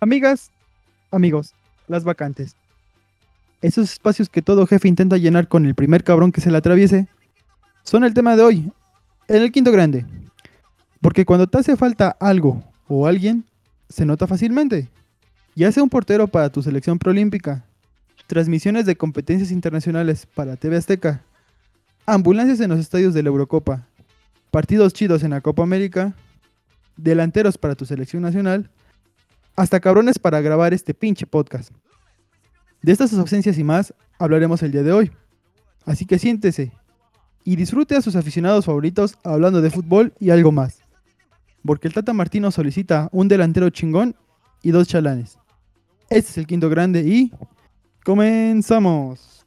Amigas, amigos, las vacantes. Esos espacios que todo jefe intenta llenar con el primer cabrón que se le atraviese, son el tema de hoy, en el quinto grande. Porque cuando te hace falta algo o alguien, se nota fácilmente. Ya sea un portero para tu selección proolímpica, transmisiones de competencias internacionales para TV Azteca, ambulancias en los estadios de la Eurocopa, partidos chidos en la Copa América, delanteros para tu selección nacional, hasta cabrones para grabar este pinche podcast. De estas ausencias y más hablaremos el día de hoy. Así que siéntese y disfrute a sus aficionados favoritos hablando de fútbol y algo más. Porque el Tata Martino solicita un delantero chingón y dos chalanes. Este es el quinto grande y comenzamos.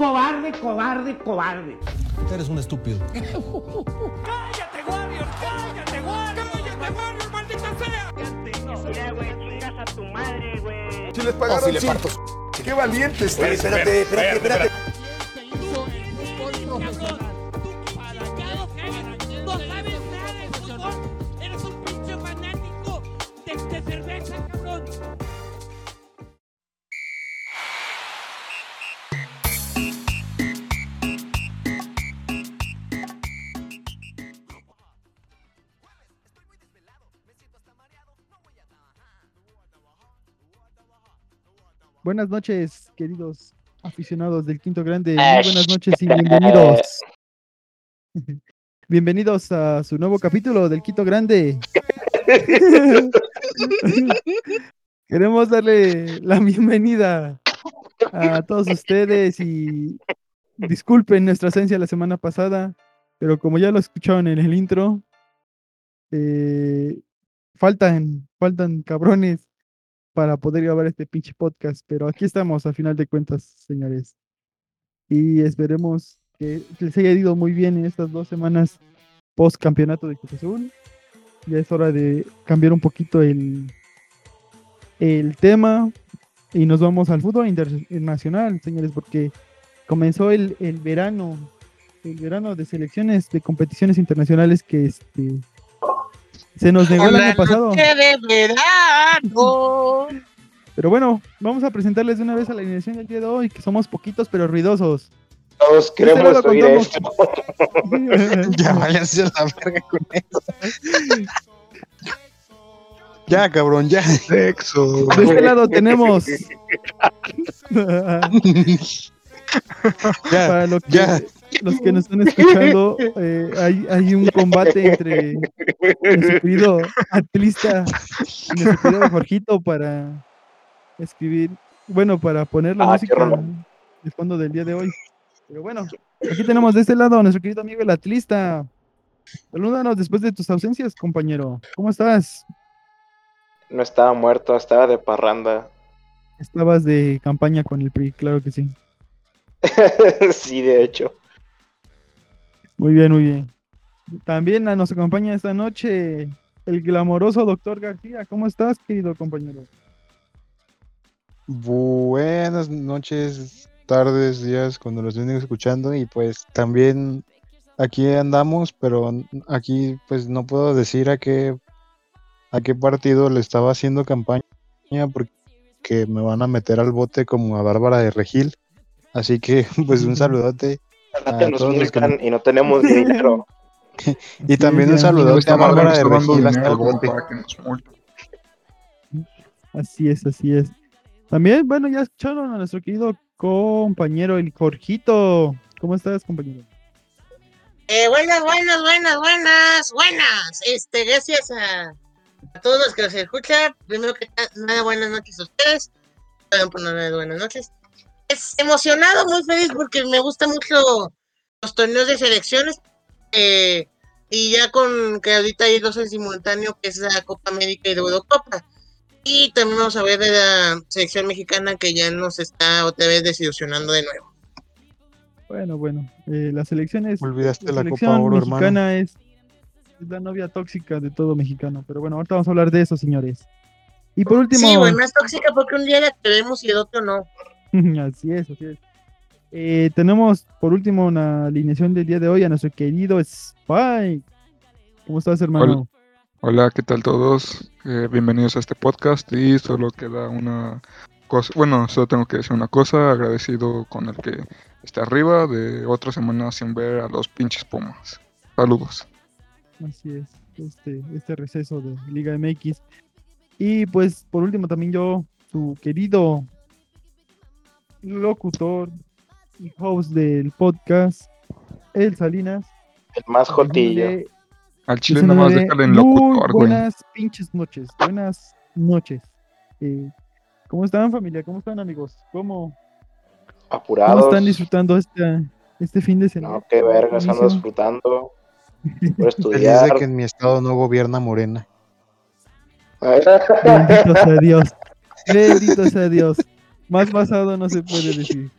Cobarde, cobarde, cobarde. Eres un estúpido. ¡Cállate, Warrior! ¡Cállate, Warrior! ¡Cállate, Warrior, maldita sea! Mira, güey, chingas a tu madre, güey. Si les pagaron si le cinco. parto. Qué valiente está. espérate, espérate, espérate. Se Buenas noches, queridos aficionados del Quinto Grande. Muy buenas noches y bienvenidos. Bienvenidos a su nuevo capítulo del Quinto Grande. Queremos darle la bienvenida a todos ustedes y disculpen nuestra ausencia la semana pasada, pero como ya lo escucharon en el intro, eh, faltan, faltan cabrones para poder grabar este pinche podcast, pero aquí estamos a final de cuentas, señores. Y esperemos que les haya ido muy bien en estas dos semanas post campeonato de Cruz Azul. Ya es hora de cambiar un poquito el, el tema y nos vamos al fútbol internacional, señores, porque comenzó el, el verano, el verano de selecciones de competiciones internacionales que este se nos negó el año pasado. Pero bueno, vamos a presentarles de una vez a la alineación del día de hoy, que somos poquitos pero ruidosos. Todos este queremos oír esto. Ya váyanse a la verga con eso. Ya, cabrón, ya. Sexo. De este lado tenemos. Ya, Para lo que- ya. Los que nos están escuchando, eh, hay, hay un combate entre nuestro querido atlista y nuestro querido Jorgito para escribir, bueno, para poner la Ah, música de fondo del día de hoy. Pero bueno, aquí tenemos de este lado a nuestro querido amigo el atlista. Salúdanos después de tus ausencias, compañero. ¿Cómo estás? No estaba muerto, estaba de parranda. Estabas de campaña con el PRI, claro que sí. sí, de hecho. Muy bien, muy bien. También nos acompaña esta noche el glamoroso doctor García. ¿Cómo estás, querido compañero? Buenas noches, tardes, días, cuando los estén escuchando. Y pues también aquí andamos, pero aquí pues no puedo decir a qué, a qué partido le estaba haciendo campaña porque me van a meter al bote como a Bárbara de Regil. Así que pues un saludote. Nos que multan y no tenemos dinero. Y también un ya. saludote a Bárbara de Regil hasta el bote. para que nos multen. Así es, así es. También, bueno, ya escucharon a nuestro querido compañero, el Jorgito. ¿Cómo estás, compañero? Eh, buenas, buenas, buenas, buenas, buenas. Este, gracias a, a todos los que nos escuchan. Primero que nada, buenas noches a ustedes. Perdón por no buenas noches. Es emocionado, muy feliz porque me gustan mucho los torneos de selecciones. eh, y ya con que ahorita hay dos en simultáneo, que es la Copa América y la Eurocopa. Y también vamos a ver de la selección mexicana que ya nos está otra vez desilusionando de nuevo. Bueno, bueno, eh, las elecciones. Olvidaste la Copa selección Oro, hermano. mexicana es, es la novia tóxica de todo mexicano. Pero bueno, ahorita vamos a hablar de eso, señores. Y por último, Sí, güey, más tóxica porque un día la queremos y el otro no. así es, así es. Eh, tenemos por último una alineación del día de hoy a nuestro querido Spike. ¿Cómo estás, hermano? Hola, ¿qué tal todos? Eh, bienvenidos a este podcast y solo queda una cosa, bueno, solo tengo que decir una cosa, agradecido con el que está arriba de otra semana sin ver a los pinches Pumas. Saludos. Así es, este, este receso de Liga MX. Y pues por último también yo, tu querido locutor y host del podcast, El Salinas. El más jotillo. Al chile nada más deseándole déjale en locutor, güey. Buenas pinches noches, buenas noches. Eh, ¿Cómo están familia? ¿Cómo están amigos? ¿Cómo, cómo Apurados. están disfrutando esta, este fin de semana? No, qué vergas, ando disfrutando. Por Feliz de estudiar. que en mi estado no gobierna Morena. Bendito sea Dios. Bendito sea Dios. Más basado no se puede decir.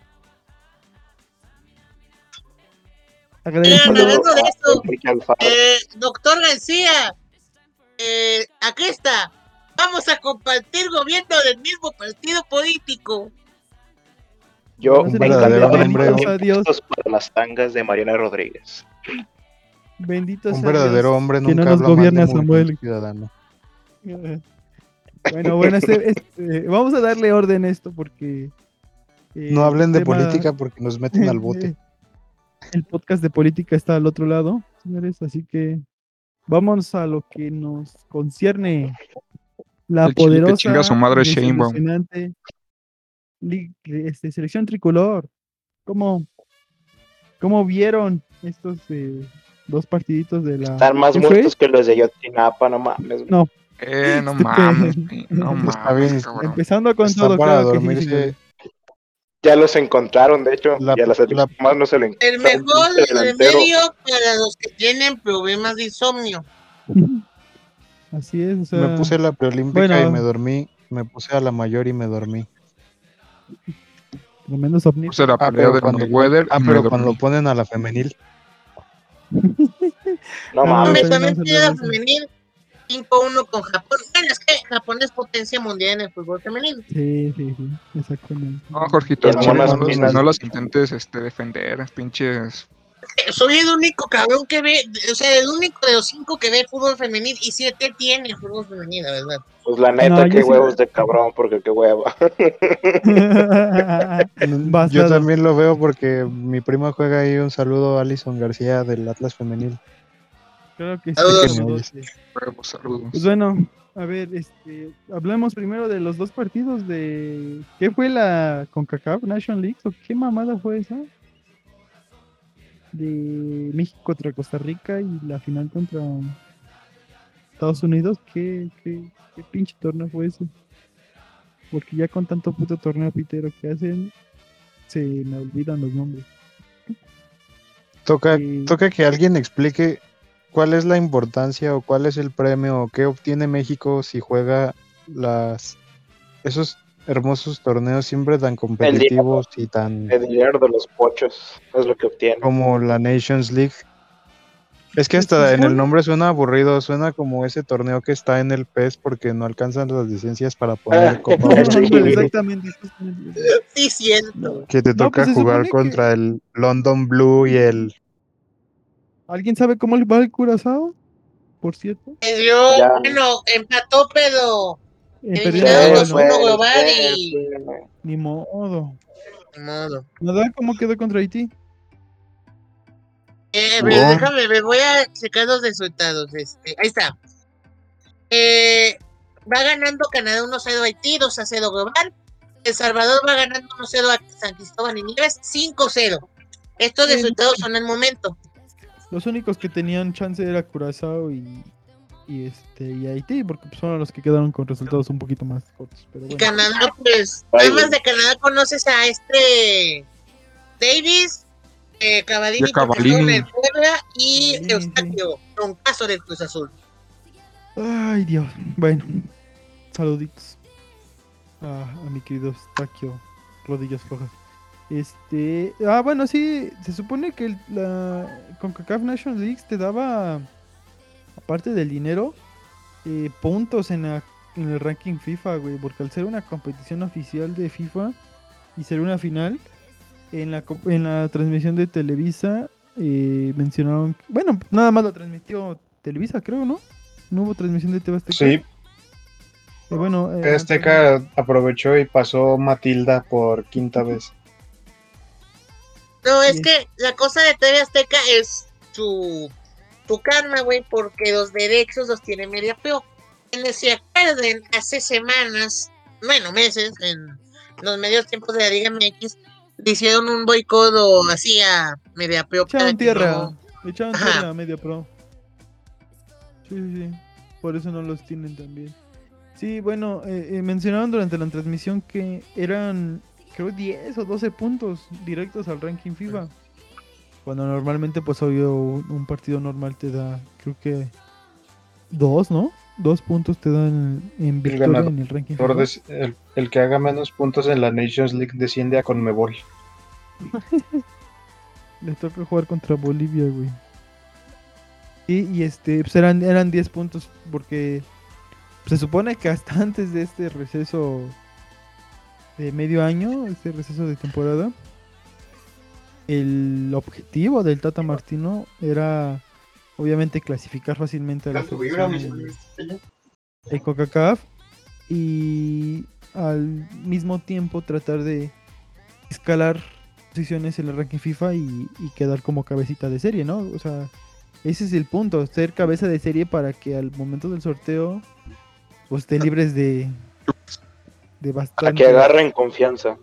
Agradecido. hablando de eso. Eh, doctor García, eh, aquí está. Vamos a compartir gobierno del mismo partido político. Yo No me impuestos para las tangas de Mariana Rodríguez. Bendito Un sea verdadero Dios, hombre que nunca no nos habla gobierna Samuel. Ciudadano. Bueno, bueno, este- este, vamos a darle orden a esto porque. eh, No hablen de tema- política porque nos meten al bote. El podcast de política está al otro lado, señores, así que vamos a lo que nos concierne. La El que poderosa chinga su madre este, selección tricolor. ¿Cómo, cómo vieron estos eh, dos partiditos de la. Están más muertos que los de Yotinapa, no mames. No. Eh, no Este, mames, no Está bien, mames, cabrón. Empezando con Está todo, para claro que sí. Ya los encontraron, de hecho. La- y a las la- otras más no se le El mejor remedio para los que tienen problemas de insomnio. Así es, o sea, Me puse la preolímpica bueno. y me dormí. Me puse a la mayor y me dormí. tremendos ovnis. Puse la Ah, pelea de cuando, Mayweather ah, pero cuando ponen a la femenil. No No, mames. Hombre, también tiene la femenil 5-1 con Japón. Bueno, es que Japón es potencia mundial en el fútbol femenil. Sí, sí, sí, exactamente. No, Jorgito, no, los- no las intentes este, defender, pinches. Soy el único cabrón que ve, o sea, el único de los cinco que ve fútbol femenil y siete tiene fútbol femenil, la verdad. Pues la neta, qué sí- huevos de cabrón, porque qué hueva. Yo también lo veo porque mi prima juega ahí. Un saludo a Alison García del Atlas Femenil. Claro que sí. Saludos. saludos. Huevos, saludos. Pues bueno, a ver, este, hablemos primero de los dos partidos de... ¿Qué fue la CONCACAF Nation League? ¿O qué mamada fue esa? De México contra Costa Rica y la final contra Estados Unidos. ¿Qué, qué, qué pinche torneo fue ese? Porque ya con tanto puto torneo pitero que hacen, se me olvidan los nombres. Toca, Eh, toca que alguien explique cuál es la importancia o cuál es el premio o qué obtiene México si juega las esos hermosos torneos siempre tan competitivos y tan El dinero de los pochos es lo que obtiene. como la Nations League. Es que hasta en el nombre suena aburrido, suena como ese torneo que está en el PES porque no alcanzan las licencias para poner Copa Oro, Sí. Exactamente. Sí, que te No, toca pues se jugar que- contra el London Blue y el ¿Alguien sabe cómo le va el Curazao? Por cierto. Perdió, Ya. bueno, empató, pero Eh, Sí, fue. ¿no? uno global y- sí. Ni modo. ni modo. Nada, ¿cómo quedó contra Haití? Eh, pero déjame, me voy a checar los resultados. Este, ahí está. Eh, va ganando Canadá 1-0 a Haití, 2-0 global. El Salvador va ganando 1-0 a San Cristóbal y Nieves, 5-0. Estos resultados son el momento. Los únicos que tenían chance era Curazao y, y este y Haití, porque pues, son los que quedaron con resultados un poquito más cortos. Pero Y bueno. Canadá, pues, además de Canadá, conoces a este Davis, eh, Cavallini, Y a Cavallini. el Puebla y Cavallini, Eustaquio, con caso del Cruz Azul. Ay, Dios. Bueno, saluditos a, a mi querido Eustaquio Rodillas Flojas. Este, ah, bueno, sí, se supone que el- la CONCACAF National League te daba, aparte del dinero, eh, puntos en la en el ranking FIFA, güey, porque al ser una competición oficial de FIFA y ser una final, en la, en la transmisión de Televisa eh, mencionaron, bueno, nada más la transmitió Televisa, creo, ¿no? No hubo transmisión de TV Azteca. Sí, Eh, bueno, Azteca aprovechó y pasó Matilda por quinta vez. No, es Sí. que la cosa de TV Azteca es su, su karma, güey, porque los derechos los tiene Media Pro. Quienes se acuerden, hace semanas, bueno, meses, en los medios tiempos de la Liga MX, le hicieron un boicot o así a Media Pro. echaron tierra, no- echaron Ajá. tierra a Media Pro. Sí, sí, sí. Por eso no los tienen también. Sí, bueno, eh, eh, mencionaron durante la transmisión que eran, creo, 10 o 12 puntos directos al ranking FIFA. Cuando normalmente, pues, obvio, un, un partido normal te da, creo que, dos, ¿no? Dos puntos te dan en victoria ganador en el ranking Por FIFA. des- El, el que haga menos puntos en la Nations League desciende a Conmebol. Le toca jugar contra Bolivia, güey. Y, y este, pues eran, eran 10 puntos porque se supone que hasta antes de este receso de medio año, este receso de temporada, el objetivo del Tata Martino era obviamente clasificar fácilmente a la selección de- CONCACAF y al mismo tiempo tratar de escalar posiciones en el ranking FIFA y, y quedar como cabecita de serie, ¿no? O sea, ese es el punto, ser cabeza de serie para que al momento del sorteo pues te libres de de bastante que agarren confianza.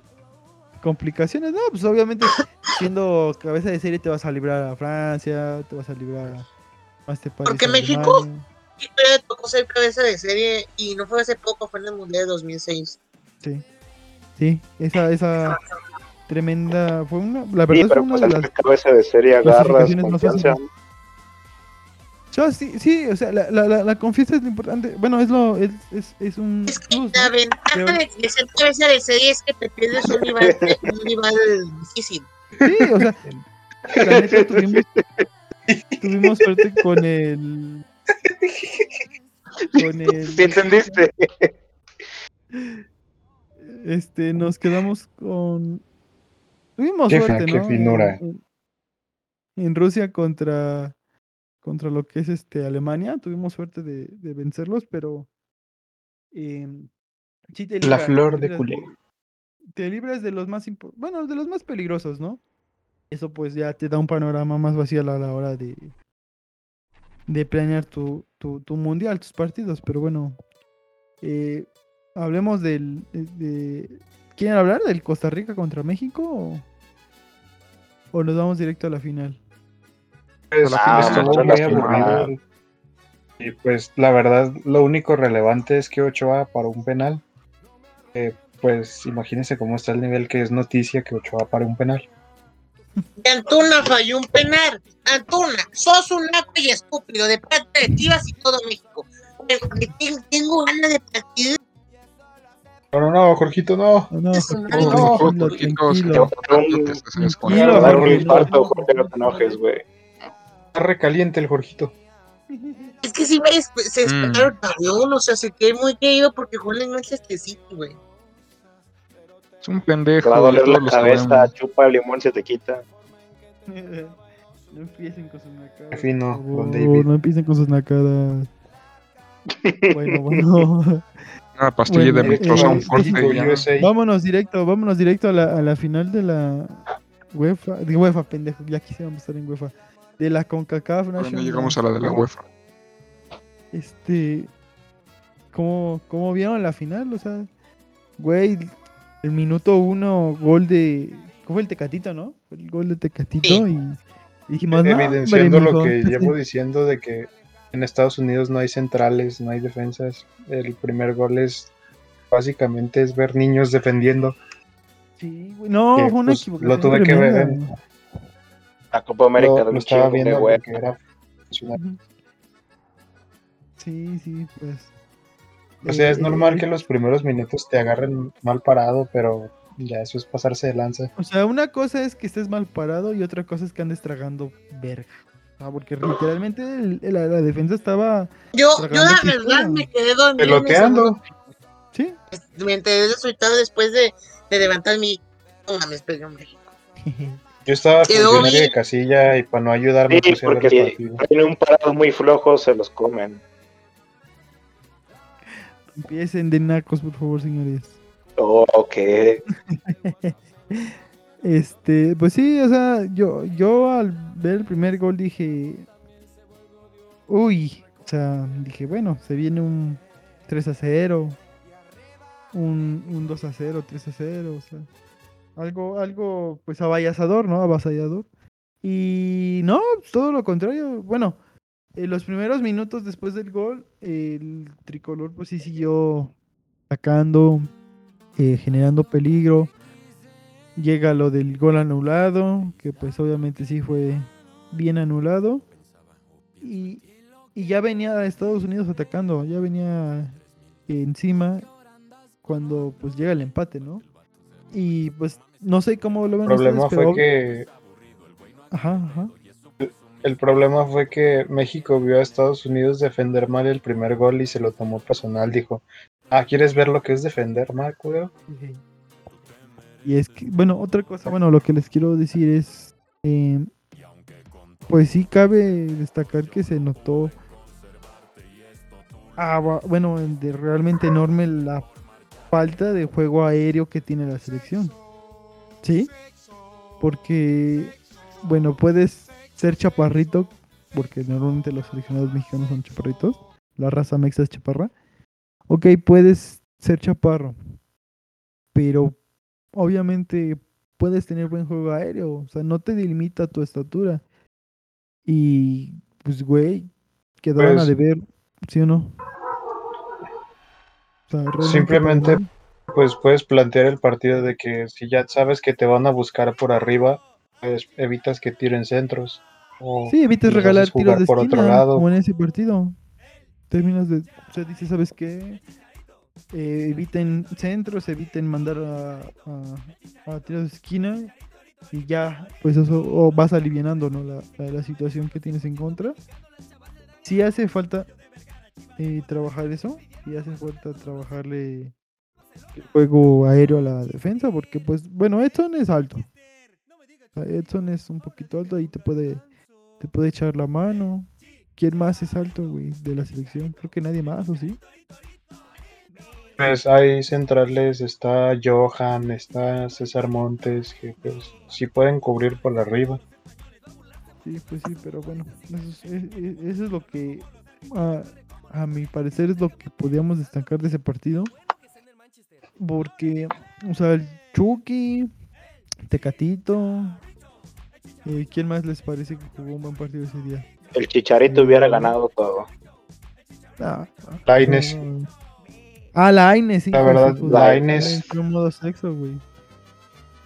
complicaciones, no, pues obviamente siendo cabeza de serie te vas a librar a Francia, te vas a librar a más te parece Porque a México- le tocó ser cabeza de serie y no fue hace poco, fue en el Mundial de 2006. Sí. Sí, esa esa tremenda fue una la Sí, verdad fue pero una pues de las cabeza de serie agarras más confianza. Yo sí, sí, o sea, la, la, la, la confianza es lo importante. Bueno, es lo es, es, es un Es que plus, la ¿no? ventaja de, de ser cabeza de serie es que te pierdes un rival, un rival difícil. Sí, o sea, la neta tuvimos, tuvimos suerte con el con el ¿Sí entendiste? este nos quedamos con tuvimos suerte, qué ¿no? finura. En, en Rusia contra contra lo que es este Alemania, tuvimos suerte de, de vencerlos, pero em, sí te La libras, flor te de culé. te libras de los más bueno, de los más peligrosos, ¿no? Eso pues ya te da un panorama más vacío a la hora de de planear tu, tu, tu mundial, tus partidos, pero bueno, eh, hablemos del de, de- ¿quieren hablar del Costa Rica contra México o, o nos vamos directo a la final? Pues, Ah, muy. Y pues la verdad, lo único relevante es que Ochoa paró un penal. Eh, pues imagínense cómo está el nivel que es noticia que Ochoa pare un penal. Y Antuna falló un penal. Antuna, sos un naco y estúpido de parte de Chivas y todo México. Tengo ganas de partir. No, no, no, Jorgito, no. No, no, tranquilo, tranquilo, tranquilo. Tranquilo, no. Jorge, no te enojes, güey. Está recaliente el Jorgito. Es que sí me es- se Mm. esperaron cabrón, o sea, se quedó muy querido porque jugó en Manchester City, güey. Es un pendejo. va a doler la cabeza, sabemos. chupa el limón, se te quita. No empiecen con sus nacadas. Fino, favor, David. No empiecen con sus nacadas. Bueno, bueno. Una pastilla Bueno, de eh, Mitrozón eh. USA. vámonos directo, vámonos directo a la, a la final de la UEFA. De UEFA, pendejo. Ya quisiéramos estar en UEFA. De la CONCACAF Bueno, Nations llegamos a la de la. UEFA. Este. ¿cómo, ¿Cómo vieron la final? O sea, güey, el minuto uno, gol de. ¿Cómo fue el Tecatito, no? El gol de Tecatito Sí. y dijimos, no, hombre, Evidenciando lo que llevo diciendo de que en Estados Unidos no hay centrales, no hay defensas. El primer gol es básicamente es ver niños defendiendo. Sí, güey, no, que, fue una pues, equivocación. lo tuve que ver en- La Copa América Lo, de lo estaba de viendo era. Ujú. Sí, sí, pues. O sea, es Eh, normal eh, que los primeros minutos te agarren mal parado, pero ya eso es pasarse de lanza. O sea, una cosa es que estés mal parado y otra cosa es que andes tragando verga. Ah, porque literalmente el- la, la defensa estaba. Yo, yo la verdad me quedé dormido. Peloteando. Sí. Me enteré resultado después de, de levantar mi. No mames, perdió México. Yo estaba funcionario de casilla y para no ayudarme Sí, el porque partido. en un parado muy flojo se los comen. Empiecen de nacos, por favor, señores. Oh, ok. Este, pues sí, o sea, yo, yo al ver el primer gol dije, uy, o sea, dije, bueno, se viene un 3 a 0, un, un 2 a 0, 3 a 0, o sea, algo, algo, pues avasallador, ¿no? Avasallador. Y no, todo lo contrario, bueno, en los primeros minutos después del gol, el tricolor pues sí siguió atacando, eh, generando peligro llega lo del gol anulado, que pues obviamente sí fue bien anulado. Y, y ya venía Estados Unidos atacando, ya venía encima cuando pues llega el empate, ¿no? Y pues no sé cómo lo El ven problema ustedes, pero... fue que Ajá, ajá. el problema fue que México vio a Estados Unidos defender mal el primer gol y se lo tomó personal. Dijo, ah, ¿quieres ver lo que es defender mal, culero? Y es que, bueno, otra cosa, bueno, lo que les quiero decir es, eh, pues sí cabe destacar que se notó, ah, bu- bueno, de realmente enorme la falta de juego aéreo que tiene la selección. ¿Sí? Porque, bueno, puedes ser chaparrito, porque normalmente los seleccionados mexicanos son chaparritos, la raza mexa es chaparra. Ok, puedes ser chaparro, pero obviamente puedes tener buen juego aéreo, o sea, no te delimita tu estatura. Y pues, güey, quedaron a Pues- deber, ¿sí o no? O sea, realmente Simplemente, pues puedes plantear el partido de que si ya sabes que te van a buscar por arriba, pues evitas que tiren centros. O Sí, evitas regalar tiros de por otro esquina, lado. como en ese partido. Terminas de, o sea, dices, ¿sabes qué? Eh, eviten centros, eviten mandar a, a, a tiros de esquina y ya, pues eso o vas alivianando, ¿no? La, la, la situación que tienes en contra. Si hace falta eh, trabajar eso, si hace falta trabajarle el juego aéreo a la defensa, porque pues, bueno, Edson es alto. O sea, Edson es un poquito alto y te puede te puede echar la mano. ¿Quién más es alto, güey, de la selección? Creo que nadie más, ¿o sí? Pues hay centrales, está Johan, está César Montes, que pues sí pueden cubrir por arriba. Sí, pues sí, pero bueno, eso es, eso es lo que, a, a mi parecer, es lo que podíamos destacar de ese partido. Porque, o sea, el Chucky, Tecatito, eh, ¿quién más les parece que jugó un buen partido ese día? El Chicharito hubiera ganado todo. Ah, ah, no, no. Ah, Lainez, sí. La verdad, su puta madre, Lainez- Entró en modo sexo, güey.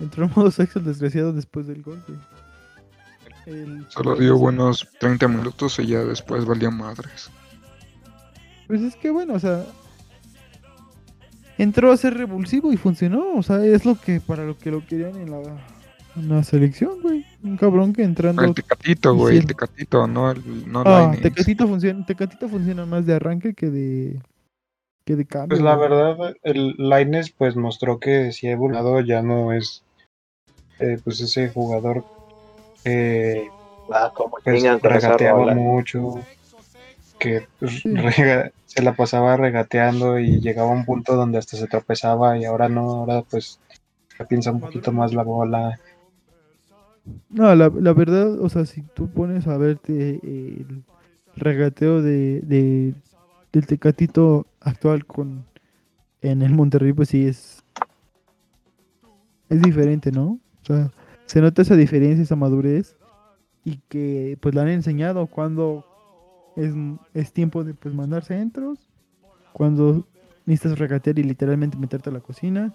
Entró en modo sexo el desgraciado después del gol, güey. El Solo dio buenos 30 minutos y ya después valía madres. Pues es que bueno, o sea. Entró a ser revulsivo y funcionó. O sea, es lo que para lo que lo querían en la, en la selección, güey. Un cabrón que entrando. El Tecatito, güey, el Tecatito, no el no Ah. Tecatito funciona, Tecatito funciona más de arranque que de. que de cambio. Pues la güey. verdad, el Laines pues mostró que si ha evolucionado ya no es eh, pues ese jugador que Ah, como pues, regateaba mucho, que pues, rega- se la pasaba regateando y llegaba a un punto donde hasta se tropezaba y ahora no, ahora pues ya piensa un poquito más la bola. No, la, la verdad, o sea, si tú pones a verte el regateo de, de- del Tecatito actual con en el Monterrey, pues sí es es diferente, ¿no? O sea, se nota esa diferencia, esa madurez y que pues le han enseñado cuando es, es tiempo de pues mandar centros, cuando necesitas regatear y literalmente meterte a la cocina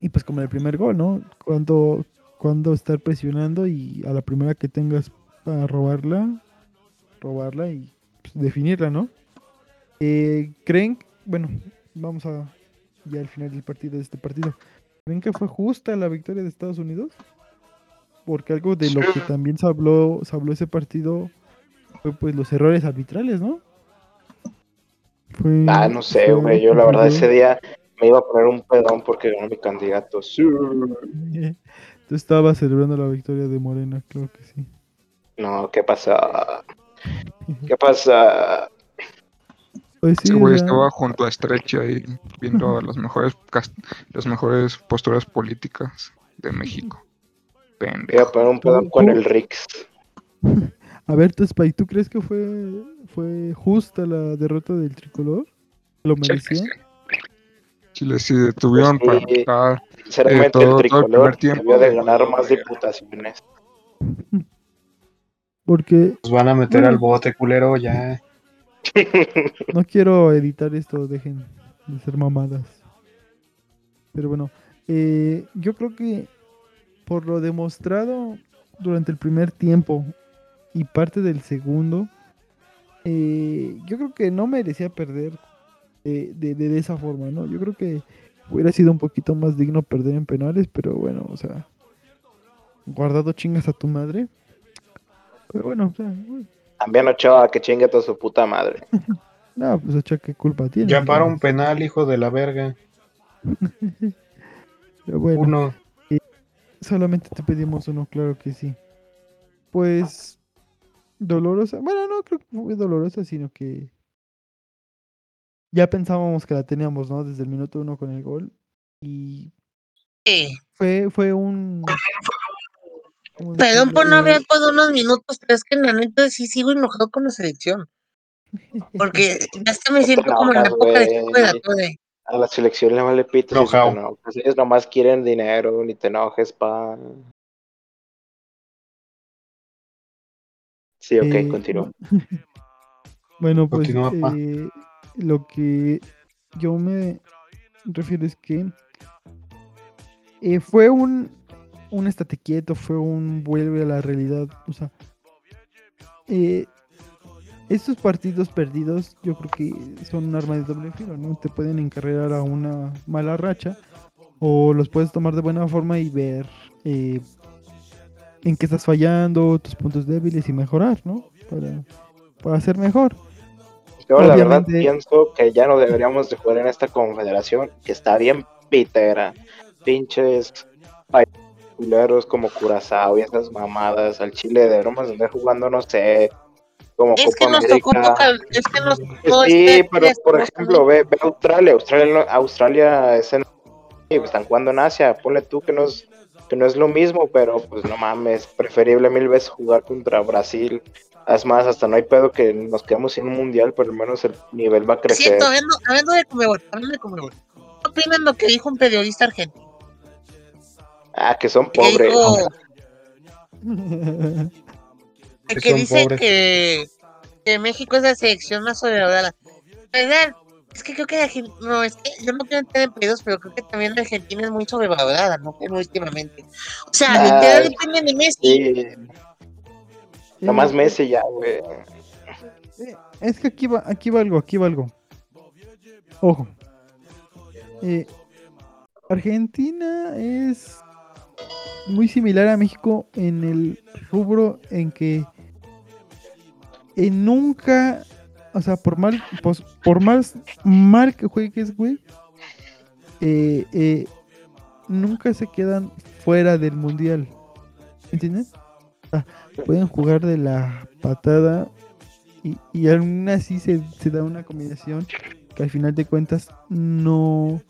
y pues como el primer gol, ¿no? Cuando cuando estar presionando y a la primera que tengas para robarla, robarla y pues, definirla, ¿no? Eh, ¿Creen, bueno, vamos a ya al final del partido de este partido, ¿creen que fue justa la victoria de Estados Unidos? porque algo de lo que también se habló, se habló ese partido fue pues los errores arbitrales, ¿no? Fue- Ah, no sé, güey. Yo la verdad ese día me iba a poner un pedón porque ganó mi candidato. Sí. Tú estabas celebrando la victoria de Morena, creo que sí. No, ¿qué pasa? ¿Qué pasa? Pues sí, güey estaba junto a Stretch ahí viendo las mejores las mejores posturas políticas de México. Me iba a Pendejo. poner un pedón con el Rix. A ver, Spy, ¿tú crees que fue, fue justa la derrota del tricolor? ¿Lo merecía? Chile sí detuvieron Pues sí. para Eh, todo- todo el el tricolor primer tiempo debió de de- ganar más diputaciones. Porque Nos van a meter Bueno. al bote, culero, ya. no quiero editar esto, dejen de ser mamadas. Pero bueno, eh, yo creo que por lo demostrado durante el primer tiempo y parte del segundo, eh, yo creo que no merecía perder eh, de, de- de esa forma, ¿no? Yo creo que hubiera sido un poquito más digno perder en penales, pero bueno, o sea, guardado chingas a tu madre. Pero bueno, o sea, bueno, También Ochoa, que chingue toda su puta madre. no, pues Ochoa, qué culpa tiene. Ya para un penal, hijo de la verga. Pero bueno, Uno. solamente te pedimos uno, claro que sí. Pues dolorosa, bueno, no creo que fue dolorosa, sino que ya pensábamos que la teníamos, ¿no? Desde el minuto uno con el gol. Y Sí. fue, fue un... ¿cómo Perdón por no hablar por unos minutos, pero es que la neta sí sigo enojado con la selección. Porque ya hasta me siento como en la época de. Chico de la Torre. A la selección le vale pito si Enojao. enojas. Ellos nomás quieren dinero, ni te enojes, pa. Sí, ok, Eh, continúa. Bueno, pues Continúa, eh, lo que yo me refiero es que eh, fue un, un estate quieto, fue un vuelve a la realidad. O sea, eh, estos partidos perdidos yo creo que son un arma de doble filo, ¿no? Te pueden encarrerar a una mala racha o los puedes tomar de buena forma y ver eh, en qué estás fallando, tus puntos débiles y mejorar, ¿no? Para, para ser mejor. Yo la verdad obviamente- pienso que ya no deberíamos de jugar en esta confederación, que está bien pitera. Pinches culeros como Curazao y esas mamadas. Al Chile deberíamos de andar jugando, no sé, como Es Copa que nos tocó América. es que nos tocó sí, este- pero este- por este- ejemplo, ve, ve Australia, Australia, no- Australia es en, y, están jugando en Asia, ponle tú que no es que no es lo mismo, pero pues no mames, preferible mil veces jugar contra Brasil. Es más, hasta no hay pedo que nos quedemos sin un mundial, pero al menos el nivel va a crecer. Siento, hablando, hablando de Comebol, hablando de Comebol. ¿Qué opinan lo que dijo un periodista argentino? Ah, que son Que pobres. dijo, Que que dice pobres. que, que México es la selección más sobrevalorada. ¿Verdad? Es que creo que Argentina, no, es que yo no quiero entrar en pedidos, pero creo que también Argentina es muy sobrevalorada, ¿no? Como últimamente. O sea, literal depende de Messi. Sí, nomás Messi ya, güey. Eh, Es que aquí va, aquí va algo, aquí va algo. Ojo. Eh, Argentina es muy similar a México en el rubro en que eh, nunca, o sea, por mal, pues, por más mal que juegues, güey, eh, eh, nunca se quedan fuera del mundial. ¿Entiendes? Pueden jugar de la patada y, y aún así se, da una combinación que al final de cuentas no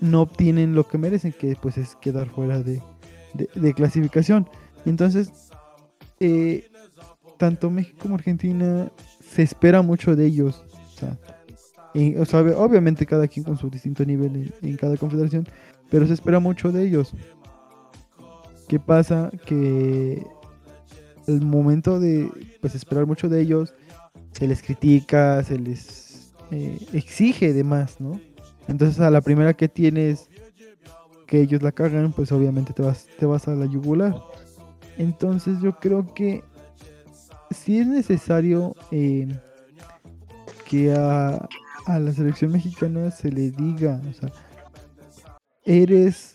no obtienen lo que merecen que pues es quedar fuera de, de- de clasificación entonces eh, tanto México como Argentina se espera mucho de ellos o sea, obviamente cada quien con su distinto nivel en, en cada confederación pero se espera mucho de ellos ¿qué pasa? que el momento de pues esperar mucho de ellos se les critica, se les eh, exige de más, ¿no? Entonces a la primera que tienes que ellos la cagan, pues obviamente te vas, te vas a la yugular. Entonces yo creo que si es necesario eh, que a, a la selección mexicana se le diga, o sea, eres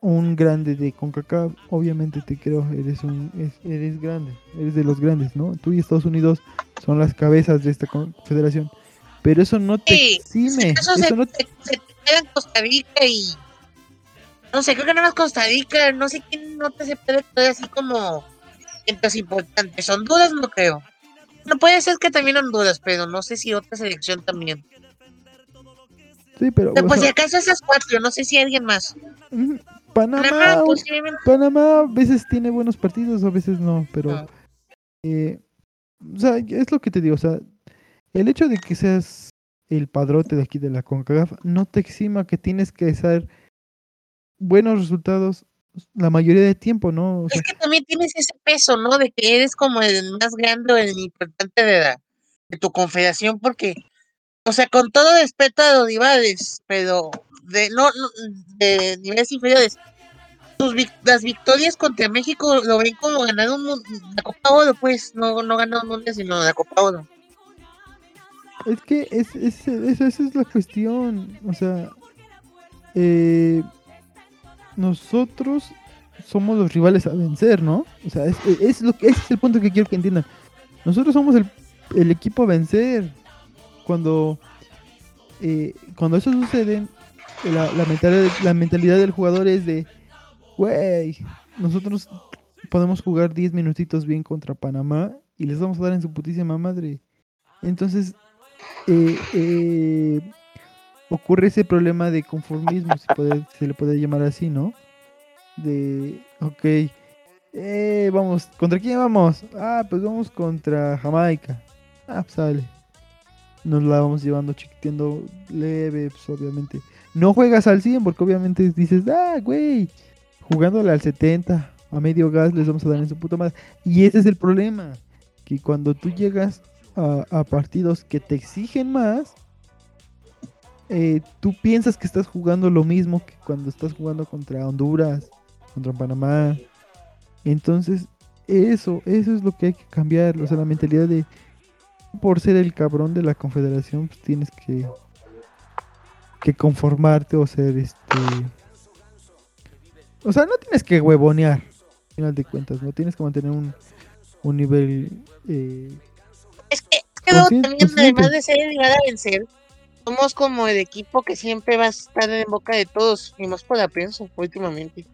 un grande de CONCACAF, obviamente te creo, eres un es- eres grande, eres de los grandes, ¿no? Tú y Estados Unidos son las cabezas de esta confederación. Pero eso no te Sí, exime, Eso se, no se- se te queda en Costa Rica y. No sé, creo que nada más Costa Rica, no sé quién no te se puede así como. Entonces importantes. Honduras no creo. No puede ser que también Honduras, pero no sé si otra selección también. Sí, pero Pero o pues si sea, acaso esas cuatro, no sé si alguien más. Panamá, Panamá, posiblemente. Panamá a veces tiene buenos partidos, a veces no, pero Ah. eh, o sea, es lo que te digo, o sea, el hecho de que seas el padrote de aquí de la CONCACAF no te exima que tienes que hacer buenos resultados la mayoría de tiempo, ¿no? O sea, Es que también tienes ese peso, ¿no? De que eres como el más grande o el importante de, la, de tu confederación, porque, o sea, con todo respeto a los rivales, pero de no, de niveles inferiores, vic- las victorias contra México lo ven como ganar un, la Copa Oro, pues, no, no ganar un mundial, sino la Copa Oro. Es que es, es- es- esa es la cuestión. O sea, eh, nosotros somos los rivales a vencer, ¿no? O sea, es, lo que, ese es el punto que quiero que entiendan. Nosotros somos el, el equipo a vencer. Cuando, eh, cuando eso sucede, la, la, mentalidad, la mentalidad del jugador es de, güey, nosotros podemos jugar 10 minutitos bien contra Panamá y les vamos a dar en su putísima madre. Entonces, eh, eh, ocurre ese problema de conformismo, si se le puede llamar así, ¿no? De, ok, eh, vamos, ¿contra quién vamos? Ah, pues vamos contra Jamaica. Ah, pues sale. Nos la vamos llevando chiquiteando leve, pues obviamente. No juegas al 100 porque obviamente dices, ah, güey, jugándole al 70, a medio gas les vamos a dar en su puta madre. Y ese es el problema, que cuando tú llegas a partidos que te exigen más, eh, tú piensas que estás jugando lo mismo que cuando estás jugando contra Honduras, contra Panamá. Entonces, eso, eso es lo que hay que cambiar. O sea, la mentalidad de por ser el cabrón de la confederación, pues tienes que, que conformarte o ser este. O sea, no tienes que huevonear, al final de cuentas, no tienes que mantener un, un nivel eh, Es que, es que también, además de ser el a vencer, somos como el equipo que siempre va a estar en boca de todos, y más por la prensa, últimamente.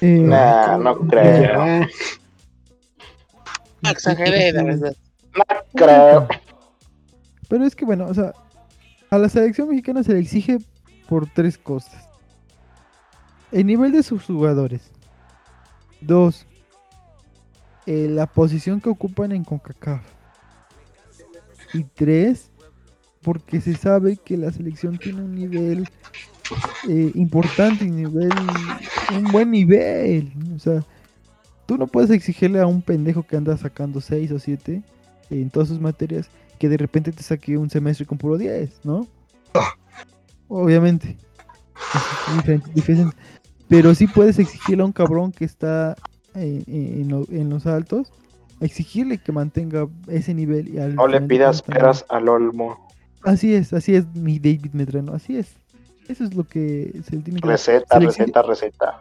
eh, Nah, no creo. No exageré, la verdad. No creo. Pero es que bueno, o sea, a la selección mexicana se le exige por tres cosas. El nivel de sus jugadores. Dos, eh, la posición que ocupan en CONCACAF. Y tres, porque se sabe que la selección tiene un nivel eh, importante, un nivel, un buen nivel. O sea, tú no puedes exigirle a un pendejo que anda sacando 6 o 7 en todas sus materias que de repente te saque un semestre con puro 10, ¿no? Obviamente. Diferente, diferente. Pero sí puedes exigirle a un cabrón que está en los altos, exigirle que mantenga ese nivel. Y al No le pidas peras al olmo. Así es, así es mi David Medrano, así es. Eso es lo que se le tiene que Receta, se le exige- receta, receta.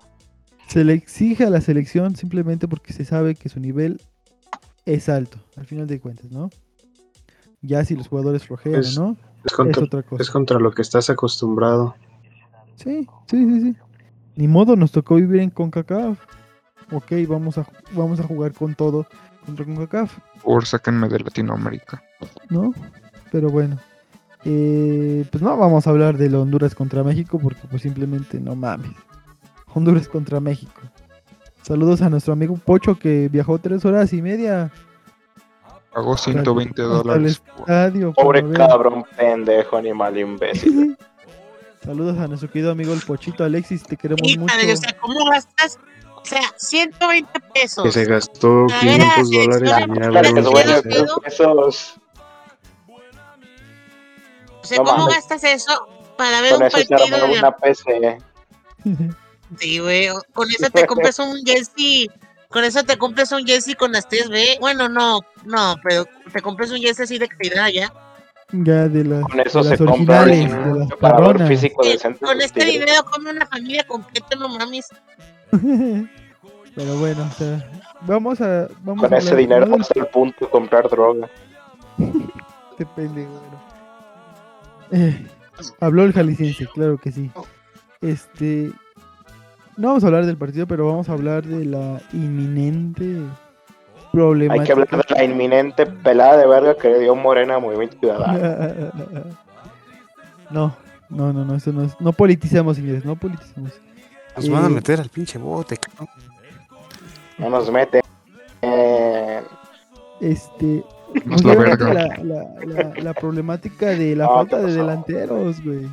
se le exige a la selección simplemente porque se sabe que su nivel es alto, al final de cuentas, ¿no? Ya si los jugadores flojean Es- no, Es es contra, otra cosa. es contra lo que estás acostumbrado. Sí, sí, sí, sí. Ni modo, nos tocó vivir en CONCACAF. Ok, vamos a, vamos a jugar con todo contra CONCACAF, Por sáquenme de Latinoamérica. ¿no? Pero bueno. Eh, pues no vamos a hablar de Honduras contra México porque pues simplemente no mames. Honduras contra México. Saludos a nuestro amigo Pocho que viajó tres horas y media Pagó 120 hasta el dólares. estadio. Pobre cabrón, pendejo, animal imbécil. Saludos a nuestro querido amigo el Pochito Alexis, te queremos Y mucho. o sea, ¿cómo gastas? O sea, 120 pesos. Que se gastó A ver, 500 a la dólares en ir a ver Claro que un es selección, bueno, concierto. pero- esos O sea, no ¿cómo mames. gastas eso para ver con un partido de una PC. Sí, güey. Con eso te compras un jersey. Con eso te compras un jersey con las 3B. Bueno, no, no, pero te compras un jersey así de calidad ya. Ya de las, Con eso de las se compra un de las preparador físico Sí, decente. con este dinero come una familia completa, no mames. Pero bueno, o sea, vamos a. Vamos Con a ese dinero hasta el punto de comprar droga. Este pendejo. Eh, habló el jalisciense, claro que sí. Este. No vamos a hablar del partido, pero vamos a hablar de la inminente problemática. Hay que hablar de la inminente pelada de verga que le dio Morena a Movimiento Ciudadano. No, no, no, no, eso no es. No politicemos, señores, no politicemos. Nos van a meter al pinche bote, cabrón. No nos mete. Eh, Este. Pues, la verga. la, la- la- la problemática de la falta ¿qué de delanteros, güey.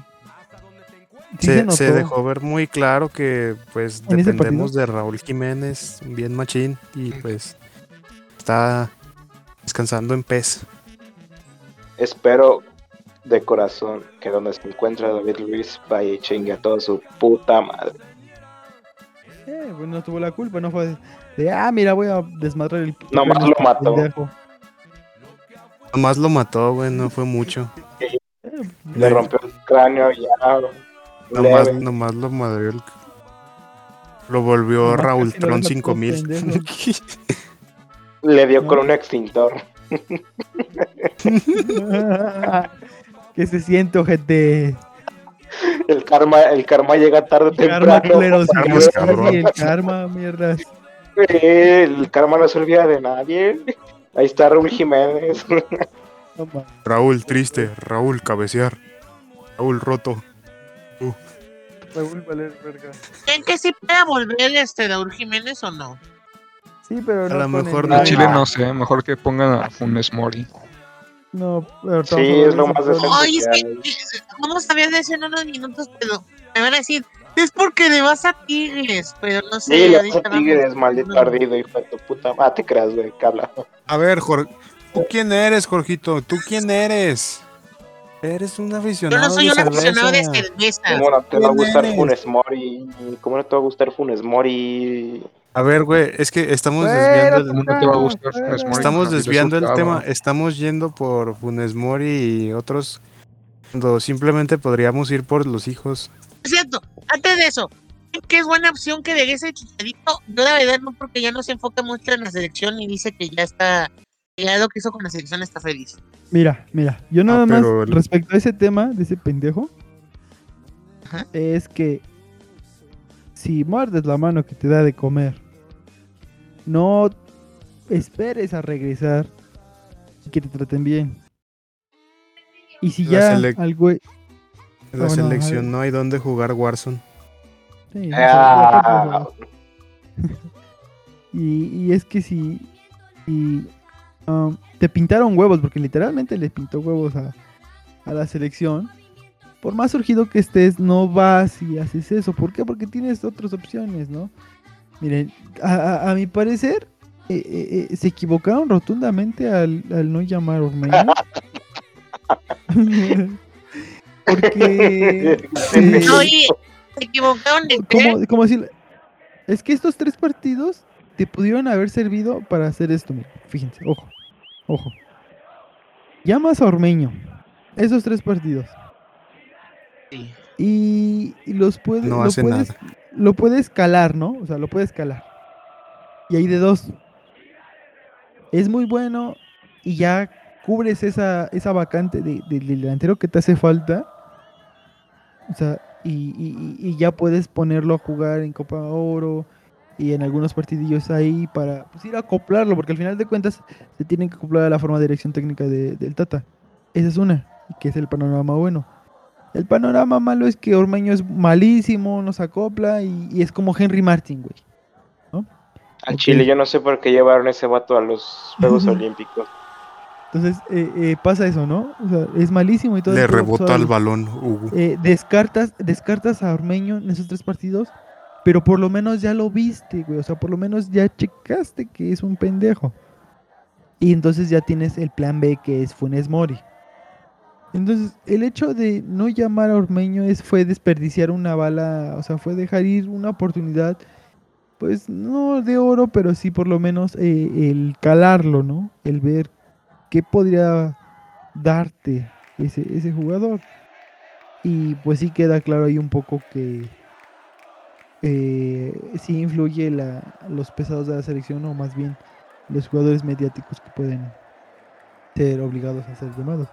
Sí Se, se dejó ver muy claro que pues ¿En ese dependemos de Raúl Jiménez, bien machín, y pues está descansando en pez. espero de corazón que donde se encuentra David Luis vaya y chingue a toda su puta madre. Eh, pues no tuvo la culpa, no fue de, ah, mira, voy a desmadrar el. Nomás el lo mató. pendejo". Nomás lo mató, güey, no fue mucho. Le rompió el cráneo ya. Nomás, leve. nomás lo madrió el- Lo volvió Nomás Raúl Tron deja todo 5000. pendejo. Le dio con un extintor. ¿Qué se siente, ojete? El karma, el karma llega tarde o Karma, temprano. sí, el karma, mierdas. El karma no se olvida de nadie. Ahí está Raúl Jiménez. No. Raúl triste, Raúl cabecear, Raúl roto. Raúl Valer, verga. ¿Creen que sí pueda volver este Raúl Jiménez o no? Sí, pero A no lo ponen mejor. En Chile no sé, mejor que pongan a Funes Mori. No, pero Sí, es lo más decente. Ay, es que, ¿cómo sabías de eso en unos minutos? Pero me van a decir, es porque le vas a Tigres, pero no sé. Sí, le ahorita hace Tigres, vamos. maldito ardido, hijo de tu puta. Ah, te creas, güey, que habla. A ver, Jorge, ¿tú quién eres, Jorgito? ¿Tú quién eres? Eres un Yo aficionado no soy de un aficionado de cerveza. ¿Cómo no te va a ¿Quién gustar eres? Funes Mori? ¿Cómo no te va a gustar Funes Mori? A ver, güey, es que estamos desviando el, ¿Cómo no te va a gustar Funes Mori? estamos desviando el tema, estamos yendo por Funes Mori y otros cuando simplemente podríamos ir por los hijos. Es cierto, antes de eso, ¿creen que es buena opción que regrese Chicharito? Yo la verdad no, porque ya no se enfoca mucho en la selección y dice que ya está, ya lo que hizo con la selección está feliz. Mira, mira, yo nada Ah, más el- respecto a ese tema de ese pendejo, Ajá. es que si muerdes la mano que te da de comer, no esperes a regresar y que te traten bien. Y si La ya selec- al güey... En la selección no hay donde jugar Warzone. Sí, no Ah, Y, y es que si, si, um, te pintaron huevos, porque literalmente le pintó huevos a, a la selección, por más surgido que estés, no vas y haces eso. ¿Por qué? Porque tienes otras opciones, ¿no? Miren, a, a- a mi parecer, eh, eh, eh, se equivocaron rotundamente al, al no llamar a Ormeño. porque... eh, Oye, se equivocaron de qué? como, es que estos tres partidos te pudieron haber servido para hacer esto. mira, fíjense, ojo, ojo. Llamas a Ormeño, esos tres partidos. Sí. Y, y los puedes, No lo hace puedes, nada. lo puedes calar, ¿no? O sea, lo puedes calar. Y hay de dos. Es muy bueno y ya cubres esa, esa vacante de- de- del delantero que te hace falta. O sea, y, y- y- y ya puedes ponerlo a jugar en Copa Oro y en algunos partidillos ahí para pues, ir a acoplarlo, porque al final de cuentas se tienen que acoplar a la forma de dirección técnica de- del Tata. Esa es una, que es el panorama bueno. El panorama malo es que Ormeño es malísimo, nos acopla y, y es como Henry Martin, güey. Al Ok. Chile, yo no sé por qué llevaron ese vato a los Juegos Olímpicos. Entonces eh, eh, pasa eso, ¿no? O sea, es malísimo y todo. Le al ahora, balón, Hugo. eh, descartas, descartas a Ormeño en esos tres partidos, pero por lo menos ya lo viste, güey. O sea, por lo menos ya checaste que es un pendejo. Y entonces ya tienes el plan B que es Funes Mori. Entonces, el hecho de no llamar a Ormeño es, fue desperdiciar una bala, o sea, fue dejar ir una oportunidad, pues no de oro, pero sí por lo menos eh, el calarlo, ¿no? El ver qué podría darte ese, ese jugador. Y pues sí queda claro ahí un poco que eh, sí influye la, los pesados de la selección o más bien los jugadores mediáticos que pueden ser obligados a ser llamados.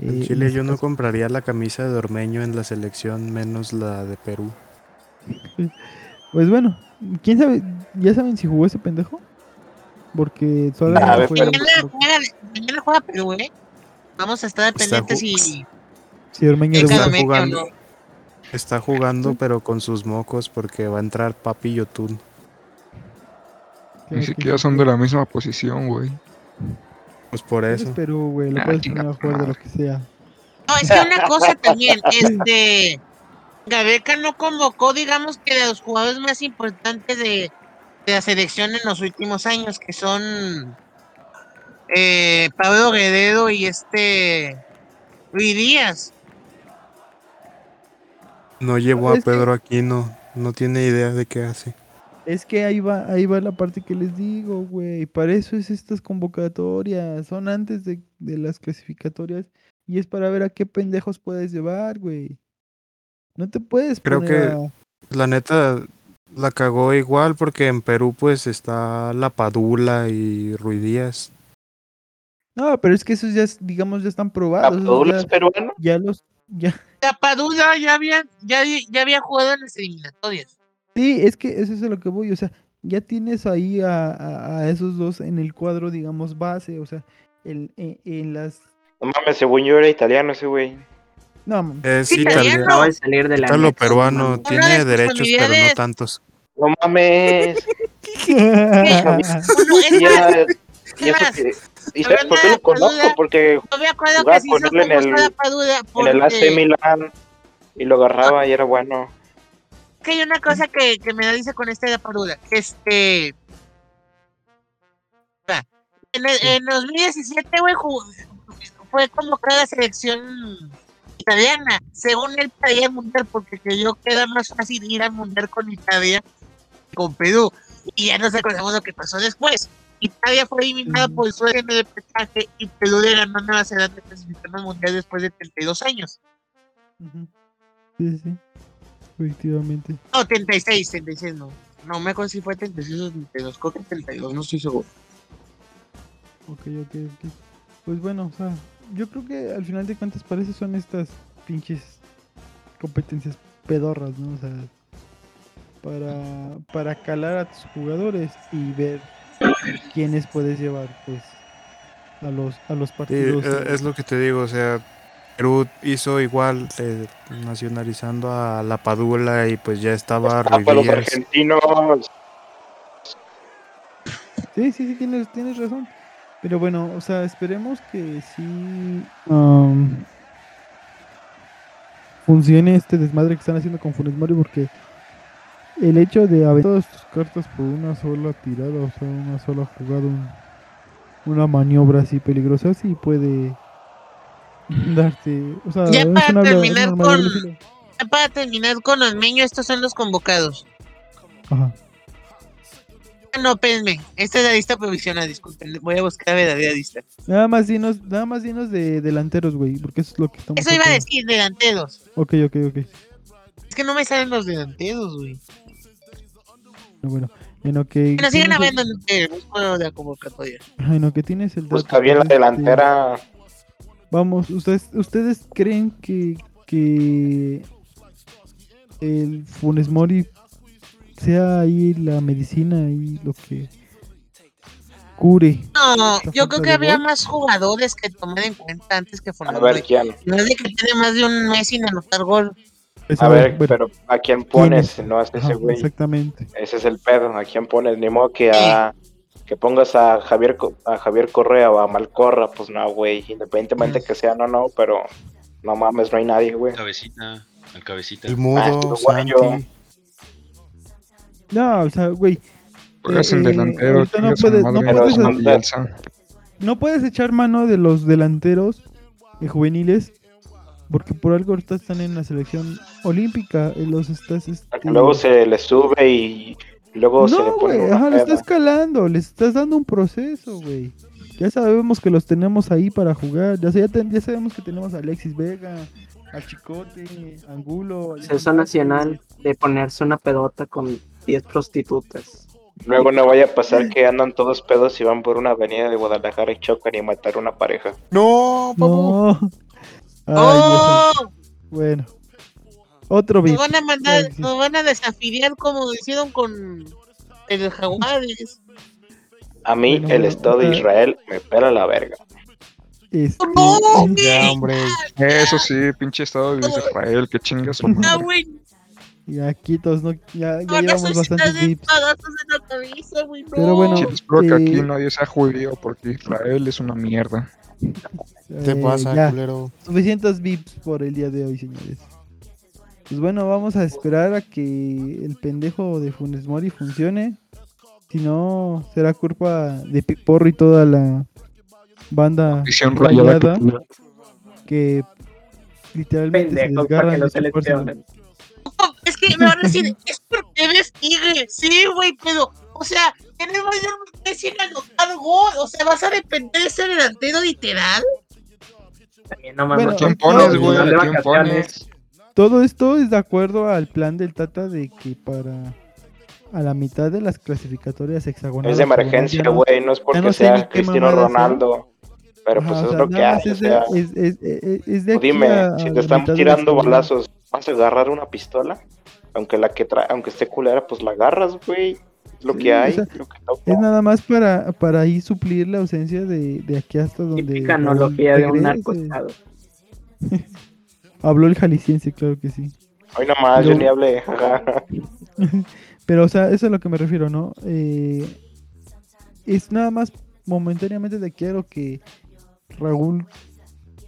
En Chile yo no compraría la camisa de Ormeño en la selección, menos la de Perú. Pues bueno, quién sabe, ¿ya saben si jugó ese pendejo? Porque Nah, Mañana juega, mañana juega Perú, ¿eh? Vamos a estar pendientes y. si Ormeño Está jugando, ¿no? está jugando pero con sus mocos porque va a entrar Papi Yotun. Ni siquiera son de la misma posición, güey. Pues por eso. Perú, güey, lo Ah, puedes poner a jugar de lo que sea. No, es que una cosa también, este. Gabeca no convocó, digamos que de los jugadores más importantes de, de la selección en los últimos años, que son eh, Pablo Guerrero y este Luis Díaz. No llevó a Es que- Pedro Aquino, no tiene idea de qué hace. Es que ahí va, ahí va la parte que les digo, güey. Para eso es estas convocatorias. Son antes de, de las clasificatorias. Y es para ver a qué pendejos puedes llevar, güey. No te puedes Creo poner que- a- La neta la cagó igual porque en Perú pues está La Padula y Ruiz Díaz. No, pero es que esos ya, es- digamos, ya están probados. esos ¿Abdul ya, es peruano? ya los... Ya... La Padula ya había, ya, ya había jugado en las eliminatorias. Sí, es que eso es a lo que voy. O sea, ya tienes ahí a, a- a esos dos en el cuadro, digamos, base. O sea, el, en, en las... No mames, según yo era italiano ese güey. No, mam- Es Sí, italiano. Acaba de salir de la Está lo Mex, peruano. Una tiene de sus derechos pero no tantos. No mames. Y más, era- y es eso más, que- ¿y sabes por qué lo conozco? Porque yo me acuerdo que se hizo en el- en el AC Milan y lo agarraba y era bueno. Que hay una cosa que, que me da dice con de Padula. Este. va, En, el, en 2017, güey, fue convocada la selección italiana. Según él, para ir al mundial, porque creyó que era más fácil ir al mundial con Italia que con Perú. Y ya nos acordamos lo que pasó después. Italia fue eliminada por Suecia en el repechaje y Perú le ganó a Nueva Zelanda clasificando al mundial después de 32 años. Ujú. Sí, sí. Efectivamente. No, 36, 36 no. No me acuerdo si fue 36 o 32, creo que 32, no estoy seguro. Ok, ok, ok. Pues bueno, o sea, yo creo que al final de cuentas para eso son estas pinches competencias pedorras, ¿no? O sea, para, para calar a tus jugadores y ver quiénes puedes llevar, pues, a los, a los partidos. eh, es lo que te digo, o sea, Perú hizo igual eh, nacionalizando a La Padula y pues ya estaba Ah, para los argentinos. Sí, sí, sí, tienes, tienes razón. Pero bueno, o sea, esperemos que sí um, funcione este desmadre que están haciendo con Funes Mori porque el hecho de haber todas tus cartas por una sola tirada, o sea, una sola jugada, un- una maniobra así peligrosa, sí puede darte, o sea, Ya para terminar con-. Ya para terminar con Ormeño, estos son los convocados. Ajá. Ah, No, espérenme, esta es la lista provisional, disculpen, voy a buscar la verdadera lista. Nada más dinos, nada más dinos de delanteros, güey, porque eso es lo que estamos Eso iba a decir, delanteros. Ok, ok, ok. Es que no me salen los delanteros, güey. Bueno, en lo que Bueno, sigan tienes el- hablando de la convocatoria. En lo que tienes el Busca dato, bien la este, delantera. Vamos, ustedes, ustedes creen que, que el Funes Mori sea ahí la medicina y lo que cure. No, yo creo que había gol. más jugadores que tomar en cuenta antes que A Funes ver Mori. quién. No es de que tiene más de un mes sin anotar gol. Pues, A ver, bueno, pero ¿a quién pones? es? No a ajá, ese güey. exactamente. Ese es el pedo. ¿A quién pones? Ni modo que a que pongas a Javier a Javier Correa o a Malcorra, pues no, güey. Independientemente que sea no, no, pero no mames, no hay nadie, güey. Cabecita, al cabecita. El Ah, Mudo. Santi. No, o sea, güey, Juegas Eh, en eh, delantero, no puedes- no no echar mano de los delanteros eh, juveniles porque por algo ahorita están en la selección olímpica y los estás este, luego se le sube y luego se le No, pone ajá, le peda. estás calando, le estás dando un proceso, güey. Ya sabemos que los tenemos ahí para jugar. Ya, ya, ten- ya sabemos que tenemos a Alexis Vega, a Chicote, a Angulo. a Censo nacional de ponerse una pedota con 10 prostitutas. Luego no vaya a pasar que andan todos pedos y van por una avenida de Guadalajara y chocan y matar a una pareja. No, No. Ay, ¡Oh! Bueno. Otro Nos beat. van a mandar, nos van a desafiliar como hicieron con el Jaguares. A mí Bueno, el bueno, Estado de Israel me pela la verga. Este, ¡No, Ya, hombre. Eso sí, pinche estado de Israel, que chinga su madre. güey, Y aquí todos no, ya, ya no llevamos bastantes güey, no. Pero bueno, Sí, espero que aquí eh, nadie sea judío porque Israel es una mierda. ¿Qué te eh, pasa, ya. culero? Suficientes VIPs por el día de hoy, señores. Pues bueno, vamos a esperar a que el pendejo de Funes Mori funcione. Si no, será culpa de Piporro y toda la banda Visión rayada que literalmente se para que lo la- seleccionen. Es que me van a decir, es porque eres tigre. Sí, güey, pero, o sea, tienes mayor Messi en anotar gol. O sea, vas a depender de ser delantero literal. También no mames. Bueno, ¿Quién no, pones, güey? de ¿Quién vacaciones. pones? Todo esto es de acuerdo al plan del Tata de que para a la mitad de las clasificatorias hexagonales. Es de emergencia, güey, no es porque no sé ni sea Cristiano sea. Ronaldo. Pero Ajá, pues o es sea, lo que nada más hay, o es de- sea. es- es- es- es de o aquí dime, a- si te están tirando balazos, ¿vas a agarrar una pistola? Aunque la que trae, aunque esté culera, pues la agarras, güey. Lo Sí, que hay, o sea, lo que toca. Es nada más para, para ahí suplir la ausencia de, de aquí hasta donde. Típica analogía de un regrese. Habló el jalisciense, claro que sí. Hoy nomás, yo Pero- ni hablé. Pero, o sea, eso es a lo que me refiero, ¿no? Eh, es nada más momentáneamente de que a lo que Raúl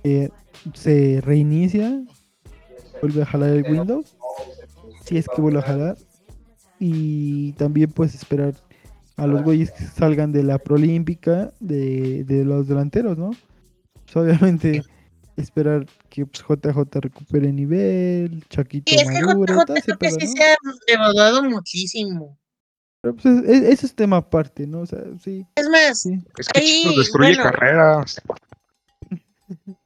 eh, se reinicia, vuelve a jalar el Windows, si es que vuelve a jalar, y también pues esperar a los güeyes que salgan de la prolímpica de, de los delanteros, ¿no? Pues, obviamente esperar que pues, JJ recupere nivel, Chaquito Y es que JJ creo que pedo, sí ¿no? se ha devaluado muchísimo. Pero, pues, es- es- ese es tema aparte, ¿no? O sea, sí. Es más, sí. Es que Ahí, destruye bueno. carreras.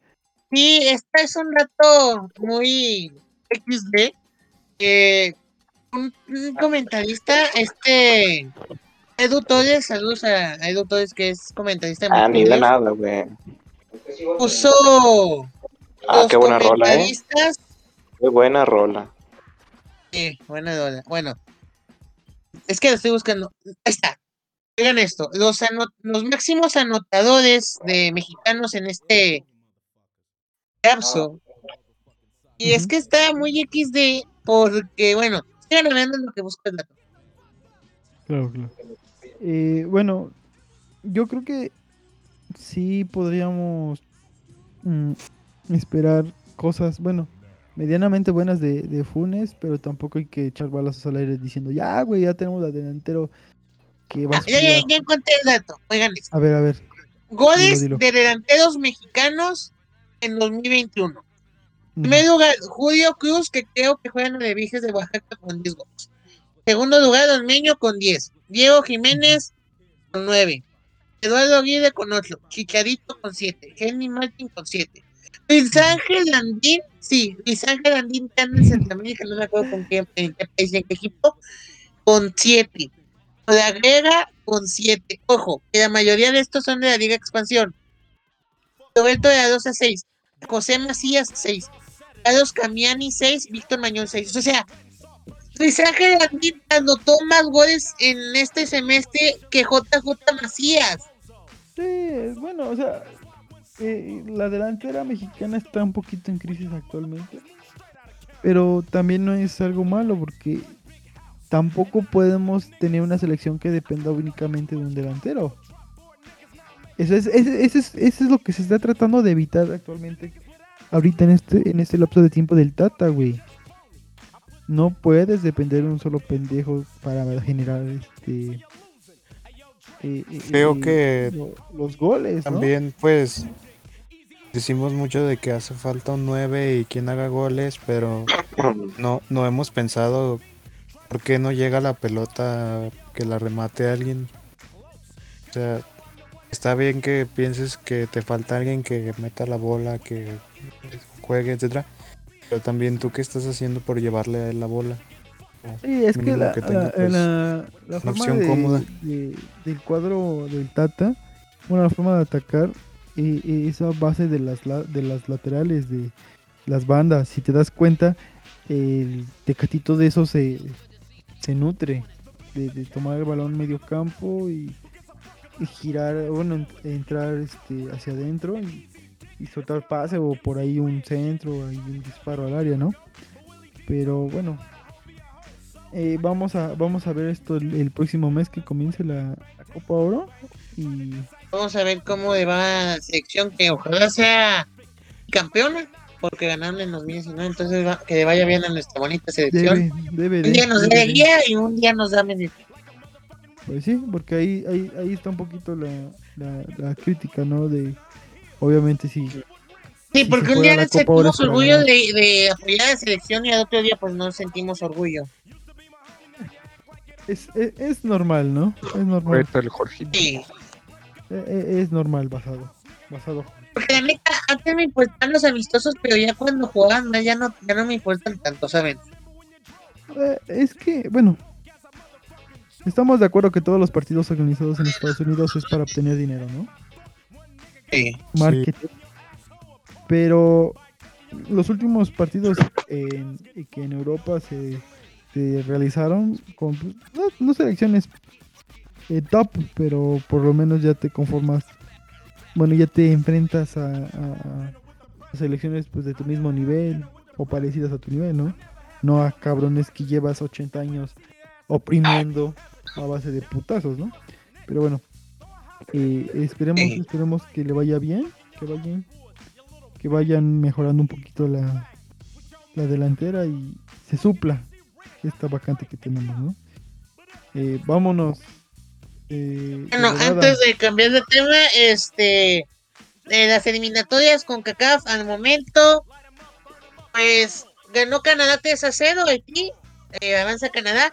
Sí, este es un dato muy XD. que un, un comentarista, este Edu Torres, saludos a Edu Torres, que es comentarista Ah, ni de nada, güey. Puso Ah, qué buena rola, eh. Qué buena rola. Sí, buena rola. Bueno, es que lo estoy buscando. Ahí está. Oigan esto, los, los máximos anotadores de mexicanos en este lapso. Y es que está muy XD porque, bueno, sigan hablando en lo que busco el dato. Claro, claro. Eh, bueno, yo creo que sí podríamos mm, esperar cosas, bueno, medianamente buenas de, de Funes, pero tampoco hay que echar balazos al aire diciendo, ya, güey, ya tenemos al delantero que va a ya, ya, a-". ya encontré el dato. Oigan. A ver, a ver. Goles Dilo, dilo. de delanteros mexicanos en 2021. En Ujú. primer lugar, Julio Cruz, que creo que juega en el Viges de Oaxaca con 10 goles. Segundo lugar, Ormeño con 10. Diego Jiménez con 9. Eduardo Aguirre con 8. Chicharito con 7. Henry Martin con 7. Luis Ángel Landín, sí, Luis Ángel Landín que anda en Centroamérica, no me acuerdo con qué, en país, en qué equipo, con 7. Grega con 7. Ojo, que la mayoría de estos son de la Liga Expansión. Roberto de la 2 a 6. José Macías 6. Carlos Camiani 6. Víctor Mañón 6. O sea, Luis Ángel Landín anotó más goles en este semestre que JJ Macías. Sí, bueno, o sea, eh, la delantera mexicana está un poquito en crisis actualmente. Pero también no es algo malo porque tampoco podemos tener una selección que dependa únicamente de un delantero. Eso es, ese es, eso es lo que se está tratando de evitar actualmente, ahorita en este, en este lapso de tiempo del Tata, güey. No puedes depender de un solo pendejo para generar este. eh, eh, Creo eh, que lo- los goles, ¿no? También, pues, decimos mucho de que hace falta un 9 y quien haga goles, pero no, no hemos pensado por qué no llega la pelota que la remate alguien. O sea, está bien que pienses que te falta alguien que meta la bola, que juegue, etcétera. Pero también tú qué estás haciendo por llevarle a él la bola. Sí, es que la, tenga, la- pues, la- la una forma opción de- cómoda. de- del cuadro del Tata, bueno, la forma de atacar eh, esa base de las, la- de las laterales, de las bandas. Si te das cuenta, el Tecatito de eso se, se nutre, de, de tomar el balón medio campo y, y girar, bueno, en- entrar este, hacia adentro y, y soltar pase o por ahí un centro, ahí un disparo al área, ¿no? Pero bueno, eh, vamos a vamos a ver esto el, el próximo mes que comience la, la Copa Oro y Vamos a ver cómo va la selección, que ojalá sea campeona, porque ganaron en 2019, entonces va- que vaya bien a nuestra bonita selección. debe, debe un día nos da debe de. alegría y un día nos da beneficio. pues sí, porque ahí ahí, ahí está un poquito la, la, la crítica, ¿no? De obviamente sí. Sí, porque un día sentimos orgullo de, de apoyar a la selección y al otro día pues no sentimos orgullo. Es, es, es normal, ¿no? Es normal. El. Sí, Eh, eh, Es normal basado. Basado. porque la neta, antes me importan los amistosos, pero ya cuando jugaban ya no, ya no me importan tanto, ¿saben? Eh, es que, bueno, estamos de acuerdo que todos los partidos organizados en Estados Unidos es para obtener dinero, ¿no? Marketing. Pero los últimos partidos en, que en Europa se, se realizaron con no, no selecciones eh, top, pero por lo menos ya te conformas, bueno, ya te enfrentas a, a- a selecciones pues de tu mismo nivel o parecidas a tu nivel, ¿no? No a cabrones que llevas 80 años oprimiendo a base de putazos, ¿no? Pero bueno, eh, esperemos, esperemos que le vaya bien, que vayan, que vayan mejorando un poquito la, la delantera y se supla esta vacante que tenemos, ¿no? Eh, vámonos. eh, Bueno, antes de cambiar de tema, este, de las eliminatorias con CACAF al momento, pues ganó Canadá 3 a 0 aquí, eh, avanza Canadá,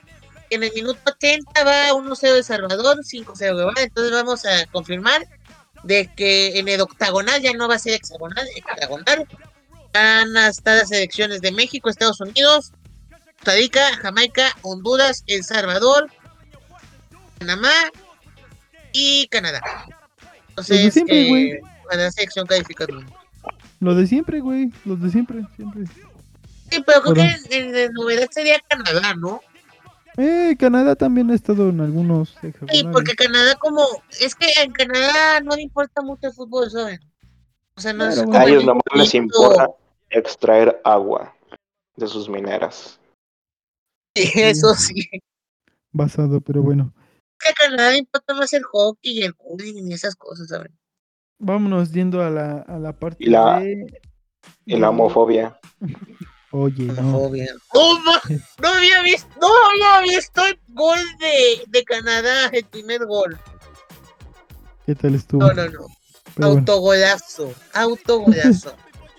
en el minuto 80 va 1-0 El Salvador, 5-0 Guevara, entonces vamos a confirmar de que en el octagonal ya no va a ser hexagonal, hexagonal, van a estar las selecciones de México, Estados Unidos, Costa Rica, Jamaica, Honduras, El Salvador, Panamá y Canadá. Los de Entonces, siempre, güey. eh, para la selección calificada. Los de siempre, güey. Los de siempre, siempre. Sí, pero creo que en, en novedad sería Canadá, ¿no? Eh, Canadá también ha estado en algunos Sí, porque Canadá como... Es que en Canadá no le importa mucho el fútbol, ¿saben? O sea, no es Claro, como A ellos nomás les importa extraer agua de sus mineras. Sí, eso sí. Basado, pero bueno. Que a Canadá le importa más el hockey y el curling y esas cosas, ¿saben? Vámonos yendo a la, a la parte Y la- de... Y la homofobia. Oye, no. ¡No, había visto, no había visto el gol de, de Canadá, el primer gol. ¿Qué tal estuvo? No, no, no. Pero bueno, Autogolazo, autogolazo.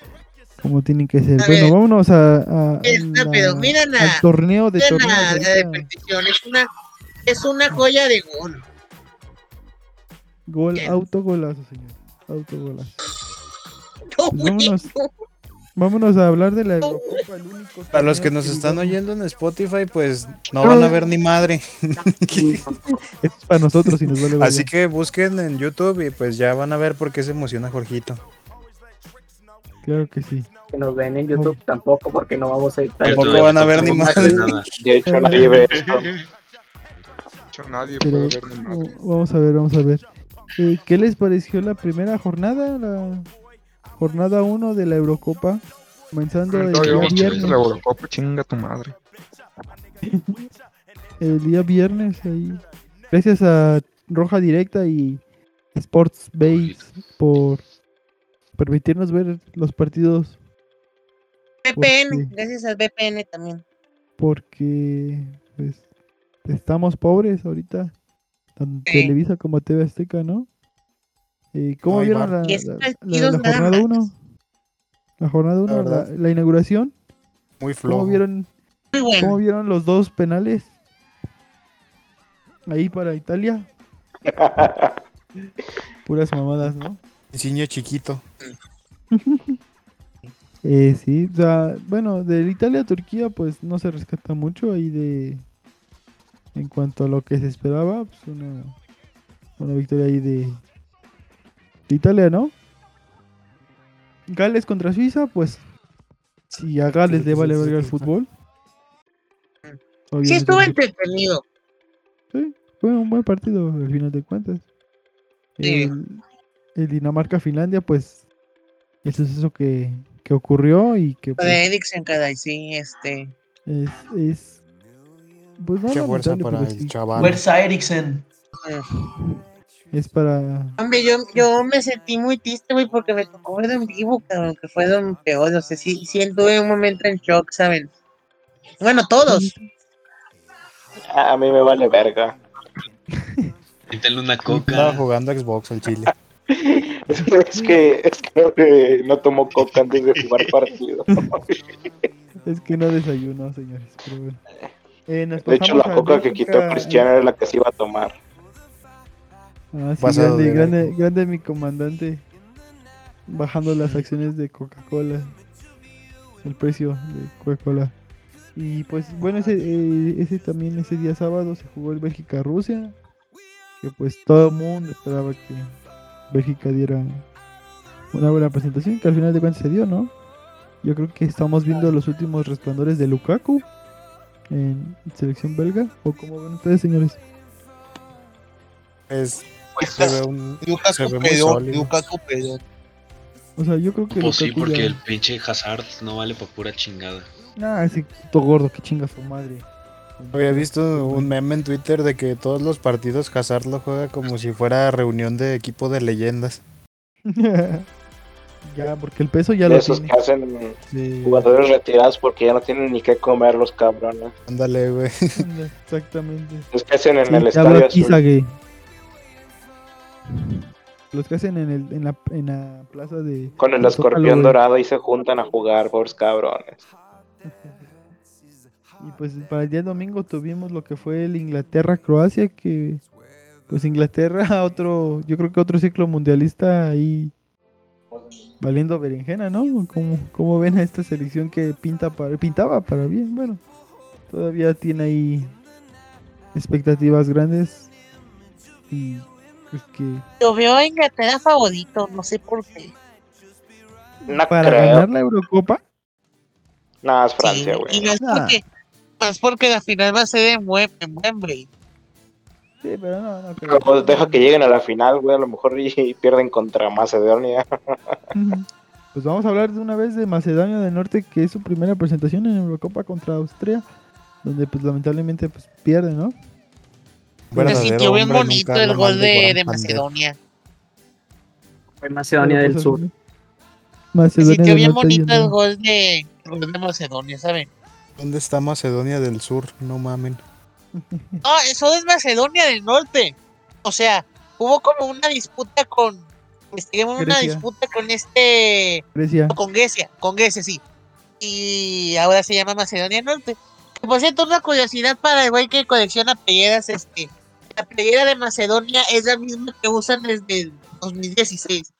como tienen que ser. A Bueno, ver. vámonos a, a- la- pero mira la- al torneo de la, repetición, es una, es una joya de gol. Gol, autogolazo, señor. Autogolazo. No, Pues güey, vámonos. no. Vámonos a hablar de la Eurocopa, el único Para los que nos están oyendo en Spotify, pues no van a ver ni madre. Esto es para nosotros y nos vale Así que busquen en YouTube y pues ya van a ver por qué se emociona Jorgito. Claro que sí. Que nos ven en YouTube tampoco, porque no vamos a editar. Tampoco YouTube van a ver ni madre. nada. De hecho, nadie ve esto. De hecho, nadie Pero puede ver ni madre. o- vamos a ver, vamos a ver. Eh, ¿Qué les pareció la primera jornada? La jornada 1 de la Eurocopa. Comenzando el día yo, la viernes. Eurocopa, chinga tu madre. El día viernes ahí. Gracias a Roja Directa y Sports Base por permitirnos ver los partidos VPN, Porque- gracias al VPN también. porque pues, estamos pobres ahorita. Tanto Sí. Televisa como TV Azteca, ¿no? ¿Cómo No vieron la, jornada más. 1? La jornada 1, la, verdad. la inauguración. Muy ¿Cómo flojo. vieron, Muy ¿Cómo bueno. vieron los dos penales? Ahí para Italia. Puras mamadas, ¿no? Insigne chiquito. Eh, sí, o sea, bueno, de Italia a Turquía, pues no se rescata mucho ahí de. En cuanto a lo que se esperaba, pues una, una victoria ahí de, de Italia, ¿no? Gales contra Suiza, pues. Si a Gales le vale verga el fútbol. Sí, estuvo entretenido. Sí, fue un buen partido al final de cuentas. Sí. El, el Dinamarca-Finlandia, pues. El suceso que, que ocurrió y que Lo pues, de Eriksen, caray, sí, este. es, es pues no Qué fuerza para el sí, chaval. Fuerza Eriksen. Es para Hombre, yo, yo me sentí muy triste, güey, porque me tocó ver en vivo, cabrón, que fue lo peor. O sea, sí, sí tuve un momento en shock, ¿saben? Bueno, todos. A mí me vale verga. Quítale una Estaba coca. jugando a Xbox al chile. Es que, es que no tomó coca antes de jugar partido. es que no desayunó señores pero bueno. Eh, De hecho, la coca que quitó Cristiano era la que se iba a tomar. Ah, sí, Pasado grande, de grande, grande mi comandante. Bajando las acciones de Coca-Cola. El precio de Coca-Cola. Y pues bueno, ese, eh, ese también, ese día sábado se jugó el Bélgica-Rusia. Que pues todo el mundo esperaba que Bélgica diera una buena presentación. Que al final de cuentas se dio, ¿no? Yo creo que estamos viendo los últimos resplandores de Lukaku en selección belga. ¿O como ven ustedes, señores? Es, Pues, se ve, un, Lucas se. Lucas Cupedor. O sea, yo creo que Pues sí, porque ya- el pinche Hazard no vale pa' pura chingada. Ah, ese puto gordo, que chinga su madre. Había visto un meme en Twitter de que todos los partidos Hazard lo juega como si fuera reunión de equipo de leyendas. ya, porque el peso ya De lo esos tiene. que hacen Sí. jugadores retirados porque ya no tienen ni qué comer los cabrones. Ándale, güey. Exactamente. Los que hacen en Sí, el estadio azul. Los que hacen en, el, en, la, en la plaza de. Con el escorpión dorado y se juntan a jugar, pobres cabrones. Y pues para el día domingo tuvimos lo que fue el Inglaterra-Croacia, que pues Inglaterra, otro, yo creo que otro ciclo mundialista ahí valiendo berenjena, ¿no? ¿Cómo, cómo ven a esta selección que pinta para, pintaba para bien? Bueno, todavía tiene ahí expectativas grandes y que Yo veo a Inglaterra favorito, no sé por qué. No para creo. ganar la Eurocopa, No, es Francia, Sí, güey. Y no es porque, es porque la final va a ser en Wem- en Wembley. sí, pero no, no creo. Pero, deja que lleguen a la final, güey. A lo mejor y, y pierden contra Macedonia. Pues vamos a hablar de una vez de Macedonia del Norte, que es su primera presentación en Eurocopa contra Austria, donde pues lamentablemente pues pierde, ¿no? Se sintió bien bonito el gol de de. Macedonia. Fue Macedonia del Sur. al- Se Macedonia sintió bien bonito el gol de, gol de Macedonia, ¿saben? ¿Dónde está Macedonia del Sur? No mamen. No, eso es Macedonia del Norte. O sea, hubo como una disputa con. este, una disputa con este. Grecia. Con Grecia, con Grecia, sí. Y ahora se llama Macedonia del Norte. Que por cierto, una curiosidad para el güey que colecciona playeras, este. La playera de Macedonia es la misma que usan desde el 2016.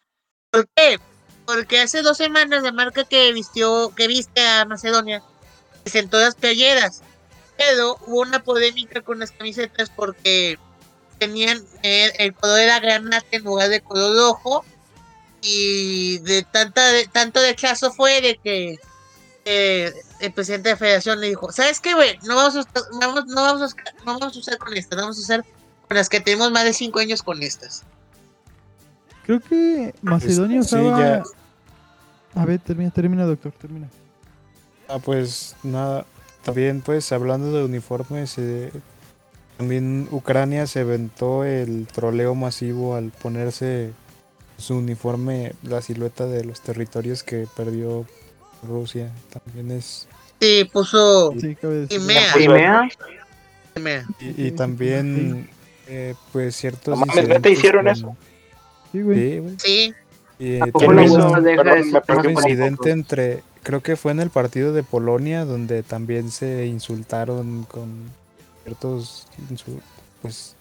¿Por qué? Porque hace dos semanas la marca que vistió, que viste a Macedonia presentó las playeras. Pero hubo una polémica con las camisetas porque tenían eh, el color era granate en lugar de color rojo. Y de tanta de, tanto rechazo fue de que eh, el presidente de la federación le dijo, ¿sabes qué, güey? No vamos a vamos, no vamos a, no vamos a usar con estas, vamos a usar las que tenemos más de cinco años con estas. Creo que Macedonia sí, usaba... ya. A ver, termina, termina, doctor, termina. Ah, pues nada, también pues hablando de uniformes, eh, también Ucrania se aventó el troleo masivo al ponerse su uniforme, la silueta de los territorios que perdió Rusia. También es... Sí, puso Sí, cabe decir. Crimea. Crimea. Crimea. Y, y también, eh, pues ciertos... No mames, ¿neta incidentes hicieron eso? Sí, güey. Sí, güey. Sí, Y, eh, ¿A poco ¿Quién no lo tuvo perdí un incidente entre, creo que fue en el partido de Polonia, donde también se insultaron con ciertos, pues,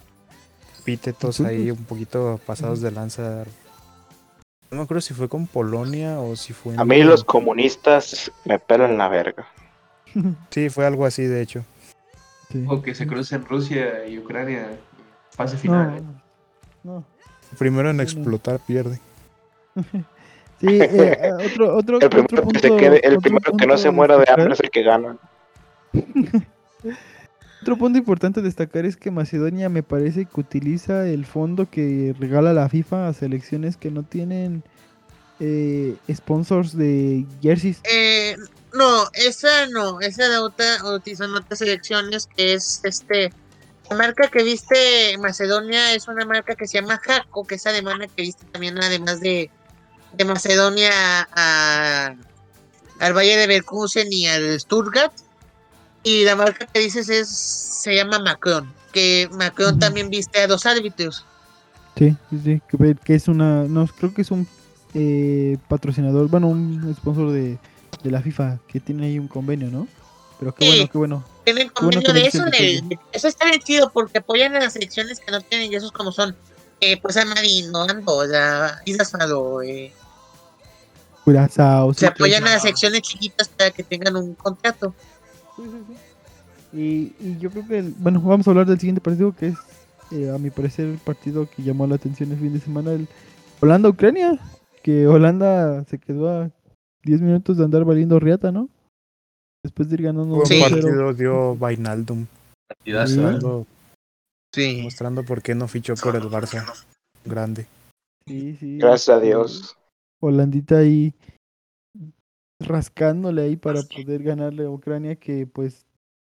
epítetos ahí un poquito pasados de lanza. No me acuerdo si fue con Polonia o si fue. en- A mí los comunistas me pelan la verga. Sí, fue algo así, de hecho. O que se crucen Rusia y Ucrania. Fase final. ¿eh? No. Primero en explotar pierde. Sí, eh, eh, otro, otro, El primero, otro que, se punto- quede, el otro primero que no se muera de destacar- hambre es el que gana. Otro punto importante a destacar es que Macedonia me parece que utiliza el fondo que regala la FIFA a selecciones que no tienen eh, sponsors de jerseys. Eh, no, esa no, esa de otra, utilizan otras selecciones que es este. La marca que viste Macedonia es una marca que se llama Jaco, que es alemana que viste también además de, de Macedonia a, al Valle de Leverkusen y al Stuttgart. Y la marca que dices es se llama Macron, que Macron también viste a dos árbitros. Sí, sí, sí, que, ve- que es una, no, creo que es un eh, patrocinador, bueno, un sponsor de, de la FIFA que tiene ahí un convenio, ¿no? Pero qué Sí. bueno, qué bueno. Tienen bueno convenio de eso, dicen, de- eso está bien chido porque apoyan a las selecciones que no tienen y esos como son eh, pues a Marino, Ando, o sea, Islas Faro, eh, Curazao, sí, se apoyan a las secciones chiquitas para que tengan un contrato. Y, y yo creo que, el- bueno, vamos a hablar del siguiente partido que es, eh, a mi parecer, el partido que llamó la atención el fin de semana, el Holanda-Ucrania, que Holanda se quedó a 10 minutos de andar valiendo riata, ¿no? Después de ir ganando Buen 2-0. partido dio Vainaldum. ¿eh? Mostrando, Sí. mostrando por qué no fichó por el Barça. Grande. Sí, sí, Gracias a Dios. Holandita ahí rascándole ahí para poder ganarle a Ucrania, que pues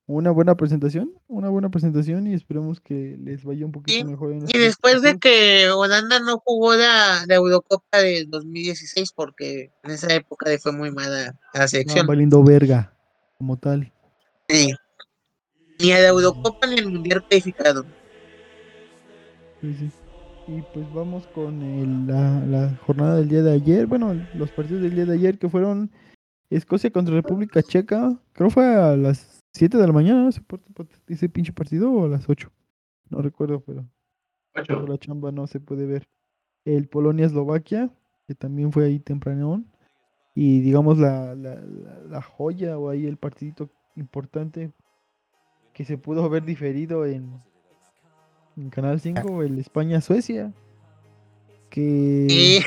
una buena presentación, una buena presentación y esperemos que les vaya un poquito mejor en Y después de que Holanda no jugó la, la Eurocopa del 2016 porque en esa época le fue muy mala la selección. valiendo verga, como tal. Sí. Ni a la Eurocopa ni al Mundial calificado. Sí, sí. Y pues vamos con el- la, la jornada del día de ayer. Bueno, los partidos del día de ayer que fueron Escocia contra República Checa. Creo fue a las 7 de la mañana, ¿no? ese, pinche partido o a las 8. No recuerdo, pero por la chamba no se puede ver. El Polonia-Eslovaquia, que también fue ahí tempranón. Y digamos la, la, la- la joya o ahí el partidito importante que se pudo haber diferido en, en Canal 5, el España-Suecia. Que Sí.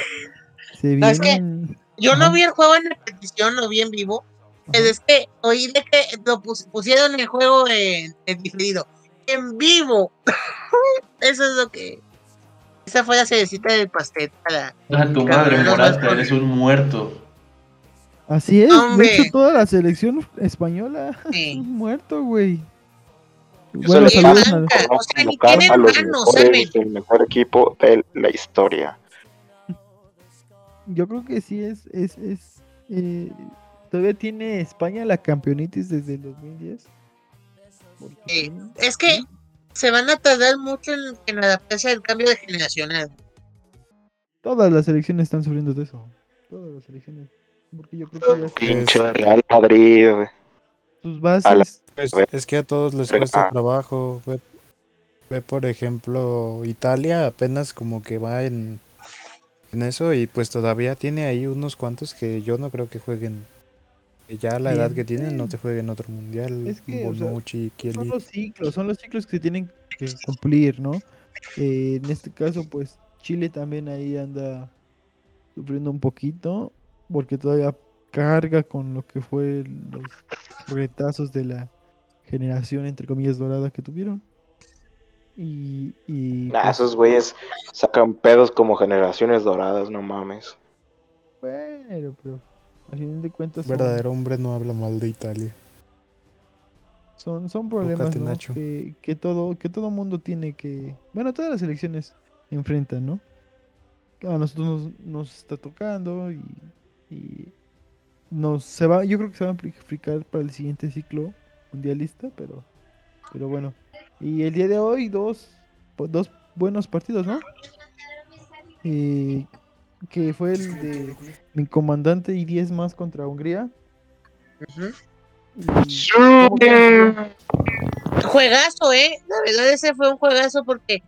se No, es que. Yo no Ajá. vi el juego en repetición, lo vi en vivo. Pero es que oí de que lo pus- pusieron el juego en, en diferido. En vivo. Eso es lo que. Esa fue la cerecita del pastel para. A tu madre, Morata, eres un muerto. Así es, Hombre. de hecho toda la selección española Sí. muerto, güey. Bueno, saludos quiero al- convocar a los manos, del mejor equipo de la historia. Yo creo que sí es, es, es eh, todavía tiene España la campeonitis desde el 2010. Eh, es que se van a tardar mucho en, en adaptarse al cambio de generacional. Todas las selecciones están sufriendo de eso. Todas las selecciones. Porque yo creo que ya Pinche Real Madrid. güey. la- bases. Pues, es que a todos les cuesta ah. trabajo. Ve, ve, por ejemplo, Italia apenas como que va en, en eso y pues todavía tiene ahí unos cuantos que yo no creo que jueguen. que ya a la edad que tienen no te jueguen otro mundial. Es que, o sea, Bonucci, Son los ciclos, son los ciclos que se tienen que cumplir, ¿no? Eh, en este caso, pues Chile también ahí anda sufriendo un poquito, porque todavía carga con lo que fue los retazos de la generación, entre comillas, dorada que tuvieron. Y, y Nah, pues, esos güeyes sacan pedos como generaciones doradas, no mames. bueno, pero a fin de cuentas son- Verdadero hombre no habla mal de Italia. Son, son problemas ¿no? Nacho. que, que todo que todo mundo tiene que bueno todas las elecciones enfrentan no a nosotros nos, nos está tocando y, y nos se va yo creo que se va a amplificar para el siguiente ciclo mundialista pero pero bueno y el día de hoy dos po- dos buenos partidos no Eh, que fue el de mi comandante y 10 más contra Hungría Y- ¿cómo quedan? Juegazo, ¿eh? La verdad, ese fue un juegazo porque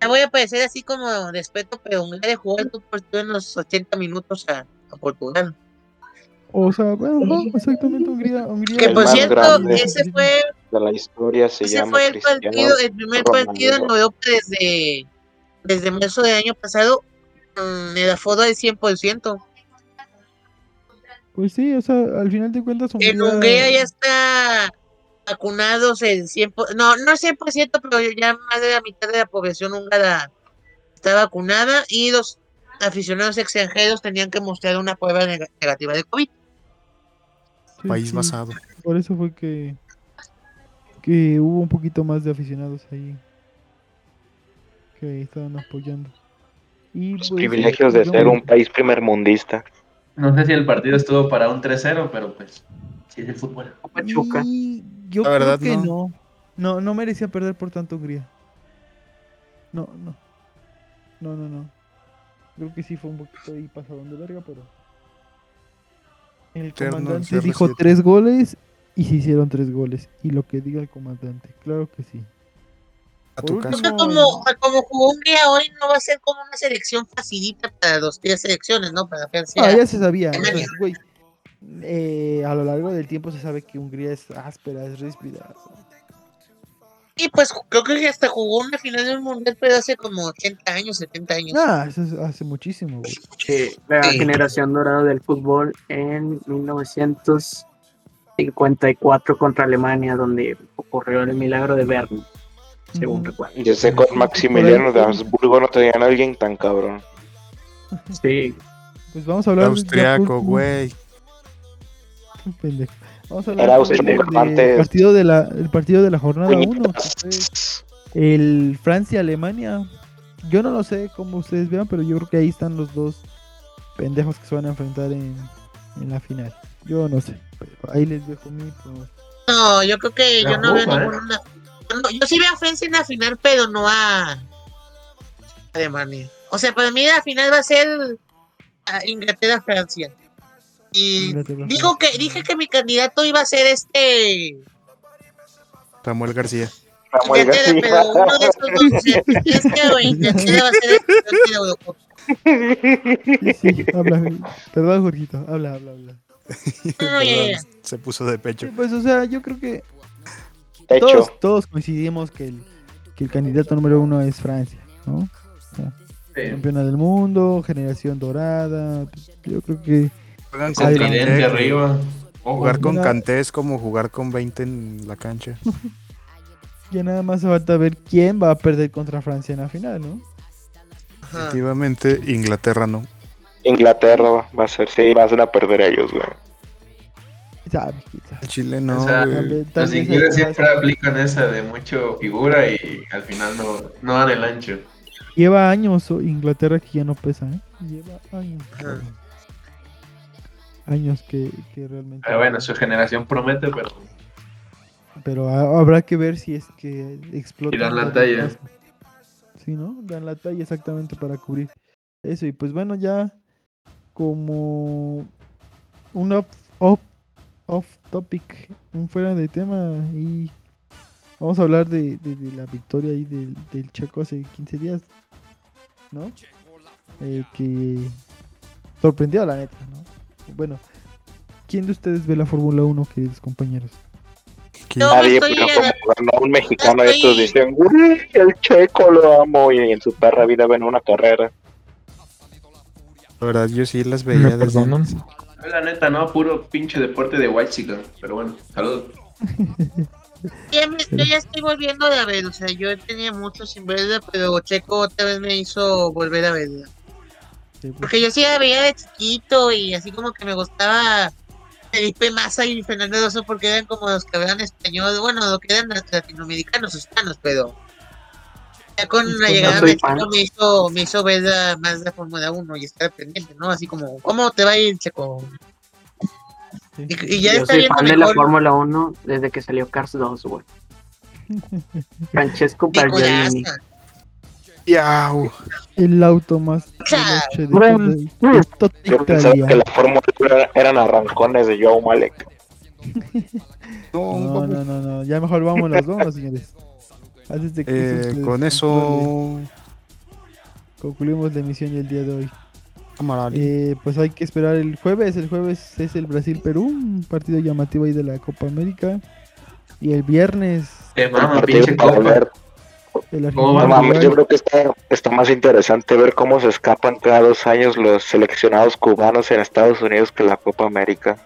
ya voy a parecer así como respeto, pero Hungría jugó el partido en los 80 minutos a, a Portugal. O sea, bueno, no, exactamente Hungría. Hungría Que por cierto, ese fue, de la historia se ese llama fue el partido, el primer partido en. Europa desde, desde marzo del año pasado. mm, El aforo del 100%. Pues sí, o sea, al final de cuentas En Hungría ya está vacunados el 100%, no, no el 100%, pero ya más de la mitad de la población húngara está vacunada y los aficionados extranjeros tenían que mostrar una prueba neg- negativa de COVID. Sí, País sí, basado. Por eso fue que, que hubo un poquito más de aficionados ahí que estaban apoyando. Y Los pues, privilegios de ser un país primermundista. No sé si el partido estuvo para un 3-0, pero pues, sí es el fútbol. Pachuca. Y yo La creo verdad, que no. no. no. No, merecía perder por tanto Hungría. No, no. No, no, no. Creo que sí fue un poquito ahí pasadón de verga, pero. El comandante CR7. dijo tres goles y se hicieron tres goles. Y lo que diga el comandante, claro que sí. A tu último, caso. Como, como jugó Hungría hoy, no va a ser como una selección facilita para los tres selecciones, ¿no? Para Francia. Ah, ya se sabía. güey, eh, a lo largo del tiempo se sabe que Hungría es áspera, es ríspida. Y pues creo que hasta jugó una final del mundial, pero hace como 80 años, 70 años. Ah, eso es hace muchísimo, güey. Eh, la Sí. generación dorada del fútbol en 1954 contra Alemania, donde ocurrió el milagro de Bern, según recuerdo. Yo sé con Maximiliano de Habsburgo no tenían a alguien tan cabrón. Sí, Pues vamos a hablar de- ya Austriaco, güey. Pendejo. Vamos a hablar Era antes. partido de la, el partido de la jornada 1, Puñetas. el Francia-Alemania. Yo no lo sé cómo ustedes vean, pero yo creo que ahí están los dos pendejos que se van a enfrentar en, en la final. Yo no sé, pero ahí les dejo mi pronóstico. No, yo creo que yo no veo ¿eh? ninguna. no, yo sí veo a Francia en la final, pero no a Alemania. O sea, para mí la final va a ser Inglaterra-Francia. Y digo que dije que mi candidato iba a ser este Samuel García. Samuel Inglaterra, García. pero uno de estos dos, o sea, Francia o Inglaterra va a ser el campeón de la Eurocopa. Sí, sí, habla. Perdón, Jorgito, habla, habla, habla. Ya. Se puso de pecho. Pues, o sea, yo creo que todos, todos coincidimos que el, que el candidato número uno es Francia, ¿no? Sí. Campeona del mundo, generación dorada. pues, Yo creo que Juegan con arriba. Ojo. Jugar con Mira. Kanté es como jugar con 20 en la cancha. ya nada más falta ver quién va a perder contra Francia en la final, ¿no? Efectivamente, Inglaterra no. Inglaterra va- a ser, sí, van a perder ellos, güey. Chile no, O sea, Los ingleses siempre aplican esa de mucho figura y al final no, no dan el ancho. Lleva años Inglaterra que ya no pesa, ¿eh? Lleva años. Años que, que realmente. Pero bueno, su generación promete, pero Pero ha- habrá que ver si es que explota. Y dan la talla. Sí, ¿no? Dan la talla exactamente para cubrir eso. Y pues bueno, ya como un off, off, off topic, un fuera de tema y vamos a hablar de, de- de la victoria ahí del, del Checo hace 15 días, ¿no? Eh, que sorprendió la neta, ¿no? Bueno, ¿quién de ustedes ve la Fórmula 1, queridos compañeros? No, Nadie, estoy pero como ganó un mexicano, estoy- estos dicen, "Uy, el checo lo amo, y en su perra vida ven una carrera. La verdad, yo sí las ¿Me veía desde perdonan? antes. la neta, no, puro pinche deporte de white chica. Pero bueno, saludos. Ya me- yo ya estoy volviendo a ver, o sea, yo tenía mucho sin verla, pero Checo otra vez me hizo volver a verla. Pues, Porque yo sí la veía de chiquito y así como que me gustaba Felipe Massa y Fernando Alonso porque eran como los que hablan español, bueno, lo que eran latinoamericanos, hispanos, pero ya con la llegada de. Checo me hizo, me hizo ver la- más la Fórmula 1 y estar pendiente, ¿no? Así como, ¿cómo te va a ir, Checo? sí. Y, y ya Yo está soy viendo fan de la Fórmula 1 desde que salió Cars 2, güey. Francesco Bargiolini. Yau. El auto más de, de Yo pensaba que la Fórmula 1 era- eran arrancones de Joe Malek. No, No, no, no, ya mejor vamos las dos, señores. Antes de que Eh, se con eso concluimos la emisión del día de hoy. Camarada. Eh, pues hay que esperar el jueves. El jueves es el Brasil-Perú, un partido llamativo ahí de la Copa América. Y el viernes partido ver. el ¿Cómo No mames, yo creo que está, está más interesante ver cómo se escapan cada dos años los seleccionados cubanos en Estados Unidos que la Copa América.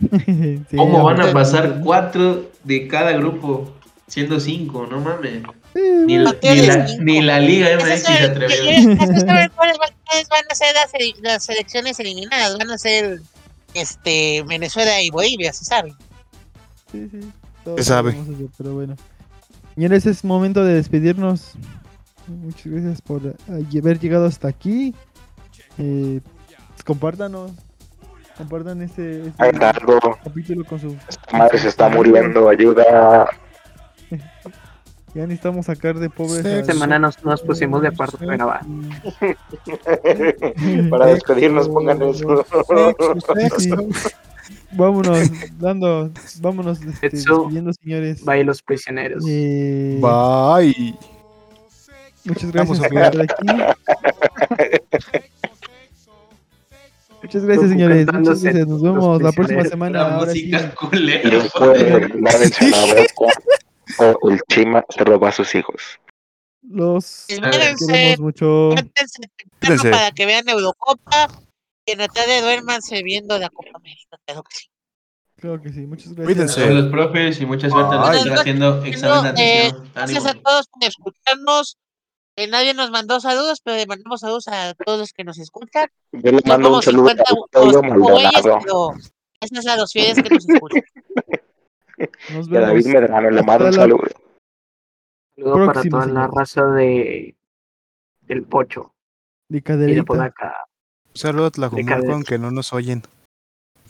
Sí, ¿Cómo van a pasar cuatro de cada grupo? Siendo cinco, no mames. Eh, Ni la, ¿Por qué ni la, ni la Liga MX es se atrevió. van a ser las, selecciones eliminadas. Van a ser este Venezuela y Bolivia, se sabe. Sí, sí, todos Se sabe. pero bueno. Señores, es momento de despedirnos. Muchas gracias por eh, haber llegado hasta aquí. Eh, compártanos. Compartan este, este capítulo con su. Esta madre se está muriendo, ayuda. Ya necesitamos sacar de pobres. Esta semana nos, nos pusimos de acuerdo para grabar. Para despedirnos, pongan eso. Sí. Vámonos, dando, vámonos este, señores. Bye los prisioneros. Eh, Bye. Muchas gracias por estar aquí. Muchas gracias, señores. Muchas gracias. Nos vemos la próxima semana. La Ahora sí. música Y después la o el chima se roba a sus hijos. Los queremos mucho. Cuéntense para que vean Eurocopa y en la tarde duérmanse viendo la Copa América. Claro que sí. Claro que sí. Muchas gracias. Cuídense. Son los profes y mucha suerte a los que Ay. están haciendo examen de Eh, gracias a todos por escucharnos. Eh, nadie nos mandó saludos, pero le mandamos saludos a todos los que nos escuchan. Yo le mando un saludo 50 a o Antonio 5 güeyes, Maldonado pero gracias a los fieles que nos escuchan. Nos y a David. Medrano le mando un la- saludo. Saludo para toda la señores. raza de del Pocho De y de caderita. Un saludo a Tlajumulco, aunque no nos oyen.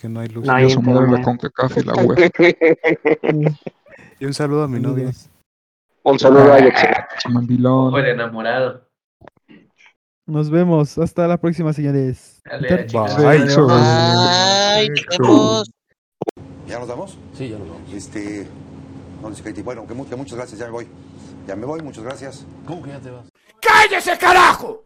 Que no hay luz. No hay Y a su madre la. CONCACAF y la web. Y un saludo a mi novia. Un saludo a Alex. Chamambilón. Por enamorado. Nos vemos. Hasta la próxima, señores. Dale. Bye. Vemos. ¿Ya nos vamos? Sí, ya nos vamos. Este, no dice Katie. Bueno, que muchas gracias, ya me voy. Ya me voy, muchas gracias. ¿Cómo que ya te vas? ¡Cállese, carajo!